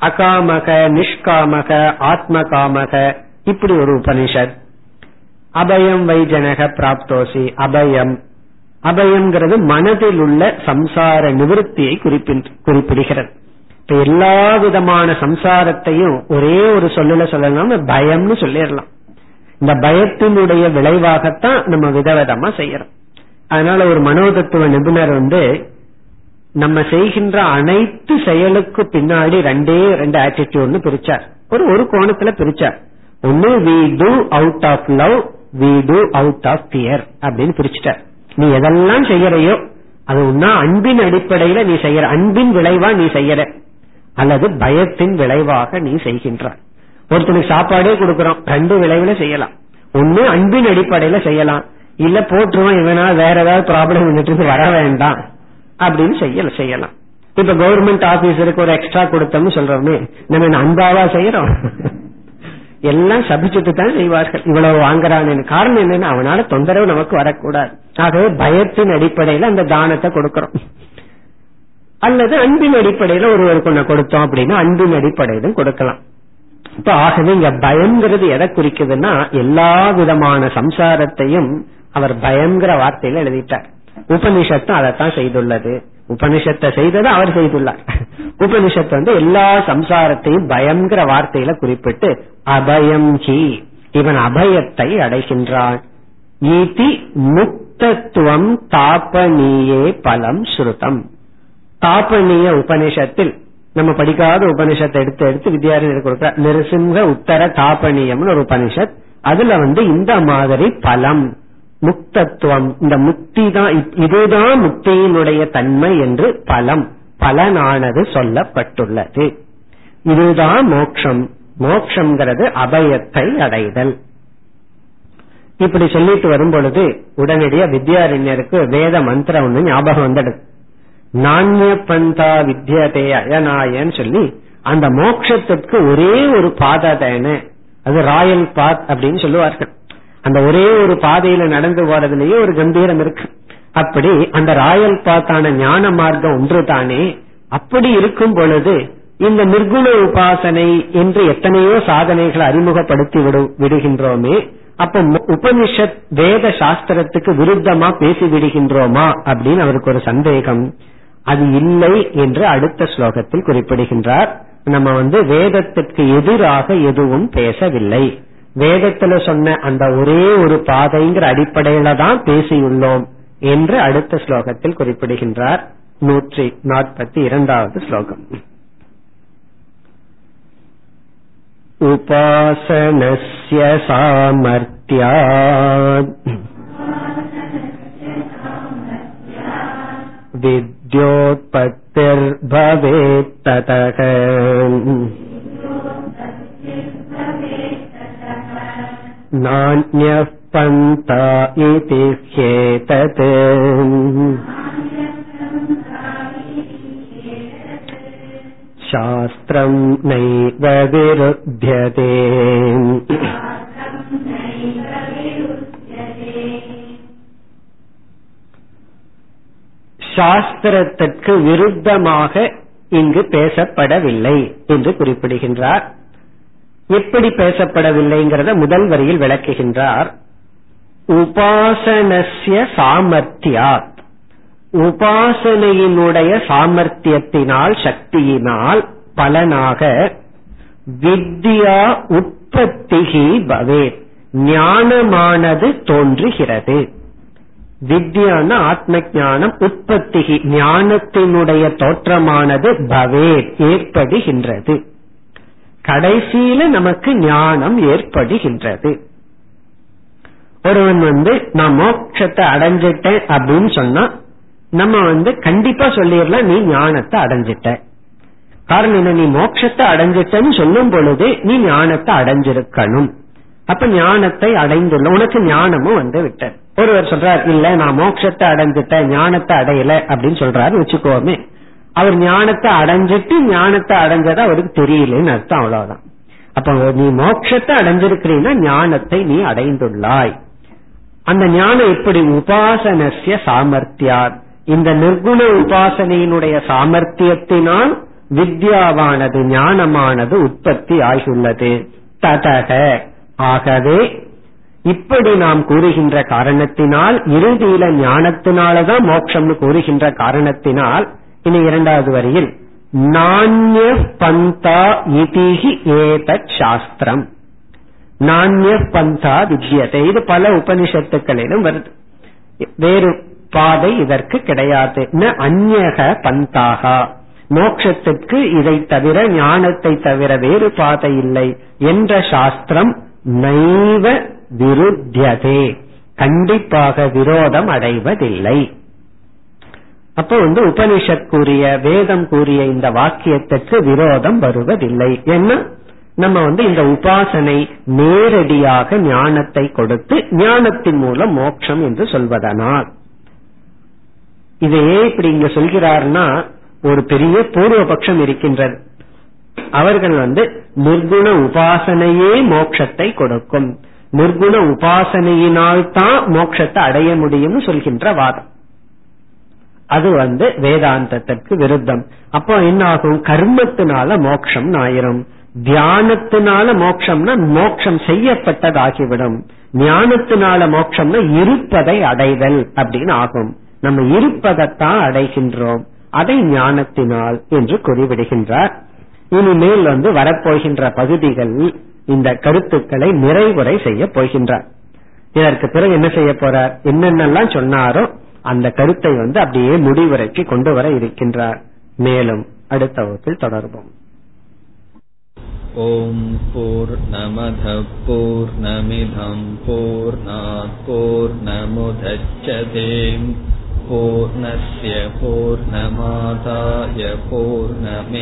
அகாமக நிஷ்காமக ஆத்ம காமக இப்படி ஒரு உபனிஷத். அபயம் வைஜனக பிராப்தோசி அபயம். அபயம்ங்கிறது மனதில் உள்ள சம்சார நிவர்த்தியை குறிப்பிடுகிறது. இப்ப எல்லா விதமான சம்சாரத்தையும் ஒரே ஒரு சொல்லல சொல்லலாம் பயம்னு சொல்லிடலாம். இந்த பயத்தினுடைய விளைவாகத்தான் நம்ம விதவிதமா செய்யறோம். அதனால ஒரு மனோதத்துவ நிபுணர் வந்து நம்ம செய்கின்ற அனைத்து செயலுக்கு பின்னாடி ரெண்டே ரெண்டு ஆட்டிடியூட்னு பிரிச்சார். ஒரு ஒரு கோணத்துல பிரிச்சார். ஒன்னு we do out of love we do out of fear அப்படின்னு பிரிச்சுட்டார். நீ எதெல்லாம் செய்யறையோ அது ஒன்னா அன்பின் அடிப்படையில நீ செய்யற அன்பின் விளைவா நீ செய்யற. அல்லது பயத்தின் விளைவாக நீ செய்கின்றாய். ஒருத்தனுக்கு சாப்பாடே கொடுக்கறோம். ரெண்டு விளைவுல செய்யலாம். ஒண்ணு அன்பின் அடிப்படையில செய்யலாம். இல்ல போட்டுருவோம் இவனா வேற ஏதாவது ப்ராப்ளம் வந்துட்டு வர வேண்டாம். அப்படின்னு செய்யல செய்யலாம். இப்ப கவர்மெண்ட் ஆபீசருக்கு ஒரு எக்ஸ்ட்ரா கொடுத்தோம்னு சொல்றோமே நம்ம அன்பாவா செய்யறோம்? எல்லாம் சபிச்சுட்டு தான் செய்வார்கள். இவ்வளவு வாங்குறான்னு காரணம் என்னன்னா அவனால தொந்தரவு நமக்கு வரக்கூடாது. ஆகவே பயத்தின் அடிப்படையில அந்த தானத்தை கொடுக்கறோம். அல்லது அன்பின் அடிப்படையில ஒருவருக்கு ஒண்ணு கொடுத்தோம் அப்படின்னா அன்பின் அடிப்படையிலும் கொடுக்கலாம். இப்ப ஆகவே இங்க பயம்ங்கிறது எதை குறிக்குதுன்னா எல்லா விதமான சம்சாரத்தையும் அவர் பயம்ங்கிற வார்த்தையில எழுதிட்டார். உபனிஷத்தும் அதைத்தான் செய்துள்ளது. உபனிஷத்தை செய்தது அவர் செய்துள்ளார். உபனிஷத்து வந்து எல்லா சம்சாரத்தையும் பயம்ங்கிற வார்த்தையில குறிப்பிட்டு அபயம் ஹி இவன் அபயத்தை அடைகின்றான். முக்தத்துவம் தாபனீயே பலம் ஸ்ருதம். தாபனீய உபனிஷத்தில் நம்ம படிக்காத உபனிஷத்தை எடுத்து எடுத்து வித்யாரண்யர் கொடுக்கிற நிருசிங்க உத்தர தாபனியம்னு ஒரு உபனிஷத். அதுல வந்து இந்த மாதிரி பலம் முக்தத்துவம் இந்த முக்தி தான் இதுதான் முக்தியினுடைய தன்மை என்று பலம் பலனானது சொல்லப்பட்டுள்ளது. இதுதான் மோக்ஷம். மோக்ஷங்கிறது அபயத்தை அடைதல். இப்படி சொல்லிட்டு வரும் பொழுது உடனடியா வித்யாரண்யருக்கு வேத மந்திரம் ஒண்ணு ஞாபகம் வந்துடுது. நானிய பந்தா வித்யதே அயனாயன்னு சொல்லி அந்த மோட்சத்திற்கு ஒரே ஒரு பாதை தானே அது ராயல் பாத் அப்படின்னு சொல்லுவார்கள். அந்த ஒரே ஒரு பாதையில நடந்து போறதுலயே ஒரு கம்பீரம் இருக்கு. அப்படி அந்த ராயல் பாத்தான ஞான மார்க்கம் ஒன்று தானே அப்படி இருக்கும் பொழுது இந்த நிர்குண உபாசனை என்று எத்தனையோ சாதனைகளை அறிமுகப்படுத்தி விடு விடுகின்றோமே. அப்ப உபனிஷத் வேத சாஸ்திரத்துக்கு விருத்தமா பேசி விடுகின்றோமா அப்படின்னு அவருக்கு ஒரு சந்தேகம். அது இல்லை என்று அடுத்த ஸ்லோகத்தில் குறிப்பிடுகின்றார் நம்ம வந்து வேதத்திற்கு எதிராக எதுவும் பேசவில்லை வேதத்துல சொன்ன அந்த ஒரே ஒரு பாதைங்கிற அடிப்படையில தான் பேசியுள்ளோம் என்று அடுத்த ஸ்லோகத்தில் குறிப்பிடுகின்றார் நூற்றி நாற்பத்தி இரண்டாவது ஸ்லோகம் उपासनस्य सामर्थ्यात् विद्योत्पत्तिर्भवेत्ततः नान्यः पन्था इति ह्येतत् शास्त्रम् नैव विरुध्यते சாஸ்திரத்திற்கு விருத்தமாக இங்கு பேசப்படவில்லை என்று குறிப்பிடுகின்றார். எப்படி பேசப்படவில்லைங்கிறத முதல் வரியில் விளக்குகின்றார். உபாசனசிய சாமர்த்தியாத். உபாசனையினுடைய சாமர்த்தியத்தினால் சக்தியினால் பலனாக வித்யா உற்பத்திகி பவே ஞானமானது தோன்றுகிறது. வித்யான ஆத்ம ஞானம் உற்பத்தி ஞானத்தினுடைய தோற்றமானது பவே ஏற்படுகின்றது. கடைசியில நமக்கு ஞானம் ஏற்படுகின்றது. ஒருவன் வந்து நான் மோட்சத்தை அடைஞ்சிட்டேன் அப்படின்னு சொன்னா நம்ம வந்து கண்டிப்பா சொல்லிடலாம் நீ ஞானத்தை அடைஞ்சிட்ட. காரணம் என்ன? நீ மோட்சத்தை அடைஞ்சிட்டன்னு சொல்லும் பொழுது நீ ஞானத்தை அடைஞ்சிருக்கணும். அப்ப ஞானத்தை அடைந்துள்ள உனக்கு ஞானமும் வந்து விட்ட ஒருவர் சொல்றார் இல்ல நான் மோட்சத்தை அடைஞ்சிட்டேன் ஞானத்தை அடையல அப்படின்னு சொல்றாரு வச்சுக்கோமே. அவர் ஞானத்தை அடைஞ்சிட்டு ஞானத்தை அடைஞ்சதா அவருக்கு தெரியலன்னு அர்த்தம் அவ்வளவுதான். அப்ப நீ மோட்சத்தை அடைஞ்சிருக்கிறீன்னா ஞானத்தை நீ அடைந்துள்ளாய். அந்த ஞானம் எப்படி? உபாசனசிய சாமர்த்தியார் இந்த நிர்குண உபாசனையினுடைய சாமர்த்தியத்தினால் வித்யாவானது ஞானமானது உற்பத்தி ஆகியுள்ளது. ததக. ஆகவே இப்படி நாம் கூறுகின்ற காரணத்தினால் இறுதியில ஞானத்தினாலதான் மோட்சம்னு கூறுகின்ற காரணத்தினால் இனி இரண்டாவது வரியில் நானிய பந்தா இதிகி ஏதத் சாஸ்திரம். நானிய பந்தா வித்தியதை இது பல உபனிஷத்துக்களிலும் வருது. வேறு பாதை இதற்கு கிடையாது. அந்நக பந்தாகா. மோட்சத்திற்கு இதை தவிர ஞானத்தை தவிர வேறு பாதை இல்லை. என்ற சாஸ்திரம் நைவ விருத்தியதே. கண்டிப்பாக விரோதம் அடைவதில்லை. அப்போ வந்து உபனிஷத் கூறிய வேதம் கூறிய இந்த வாக்கியத்துக்கு விரோதம் வருவதில்லை. என்ன? நம்ம வந்து இந்த உபாசனை நேரடியாக ஞானத்தை கொடுத்து ஞானத்தின் மூலம் மோட்சம் என்று சொல்வதனால். இதையே இப்படி இங்க சொல்கிறார்னா ஒரு பெரிய பூர்வபக்ஷம் இருக்கின்றது. அவர்கள் வந்து நிர்குண உபாசனையே மோட்சத்தை கொடுக்கும். நிர்குண உபாசனையினால் தான் மோட்சத்தை அடைய முடியும்னு சொல்கின்ற வாதம். அது வந்து வேதாந்தத்திற்கு விருத்தம். அப்போ என்ன ஆகும் கர்மத்தினால மோட்சம் ஆயிரும். தியானத்தினால மோட்சம்னா மோட்சம் செய்யப்பட்டதாகிவிடும். ஞானத்தினால மோட்சம்னா இருப்பதை அடைதல் அப்படின்னு ஆகும். நம்ம இருப்பதைத்தான் அடைகின்றோம். அதை ஞானத்தினால் என்று கூறிவிடுகின்றார். இனிமேல் வந்து வரப்போகின்ற பகுதிகள் இந்த கருத்துக்களை நிறைவுரை செய்ய போகின்றார் இதற்கு பிறகு என்ன செய்ய போறார் என்னென்னலாம் சொன்னாரோ அந்த கருத்தை வந்து அப்படியே முடிவுரைக்கு கொண்டு வர இருக்கின்றார் மேலும் அடுத்த வகுப்பில் தொடர்போம் ஓம் போர் நமத போர் நமிதம் போர் போர் நமுதச்சதேம் पूर्णस्य पूर्णमादाय पूर्णमेवावशिष्यते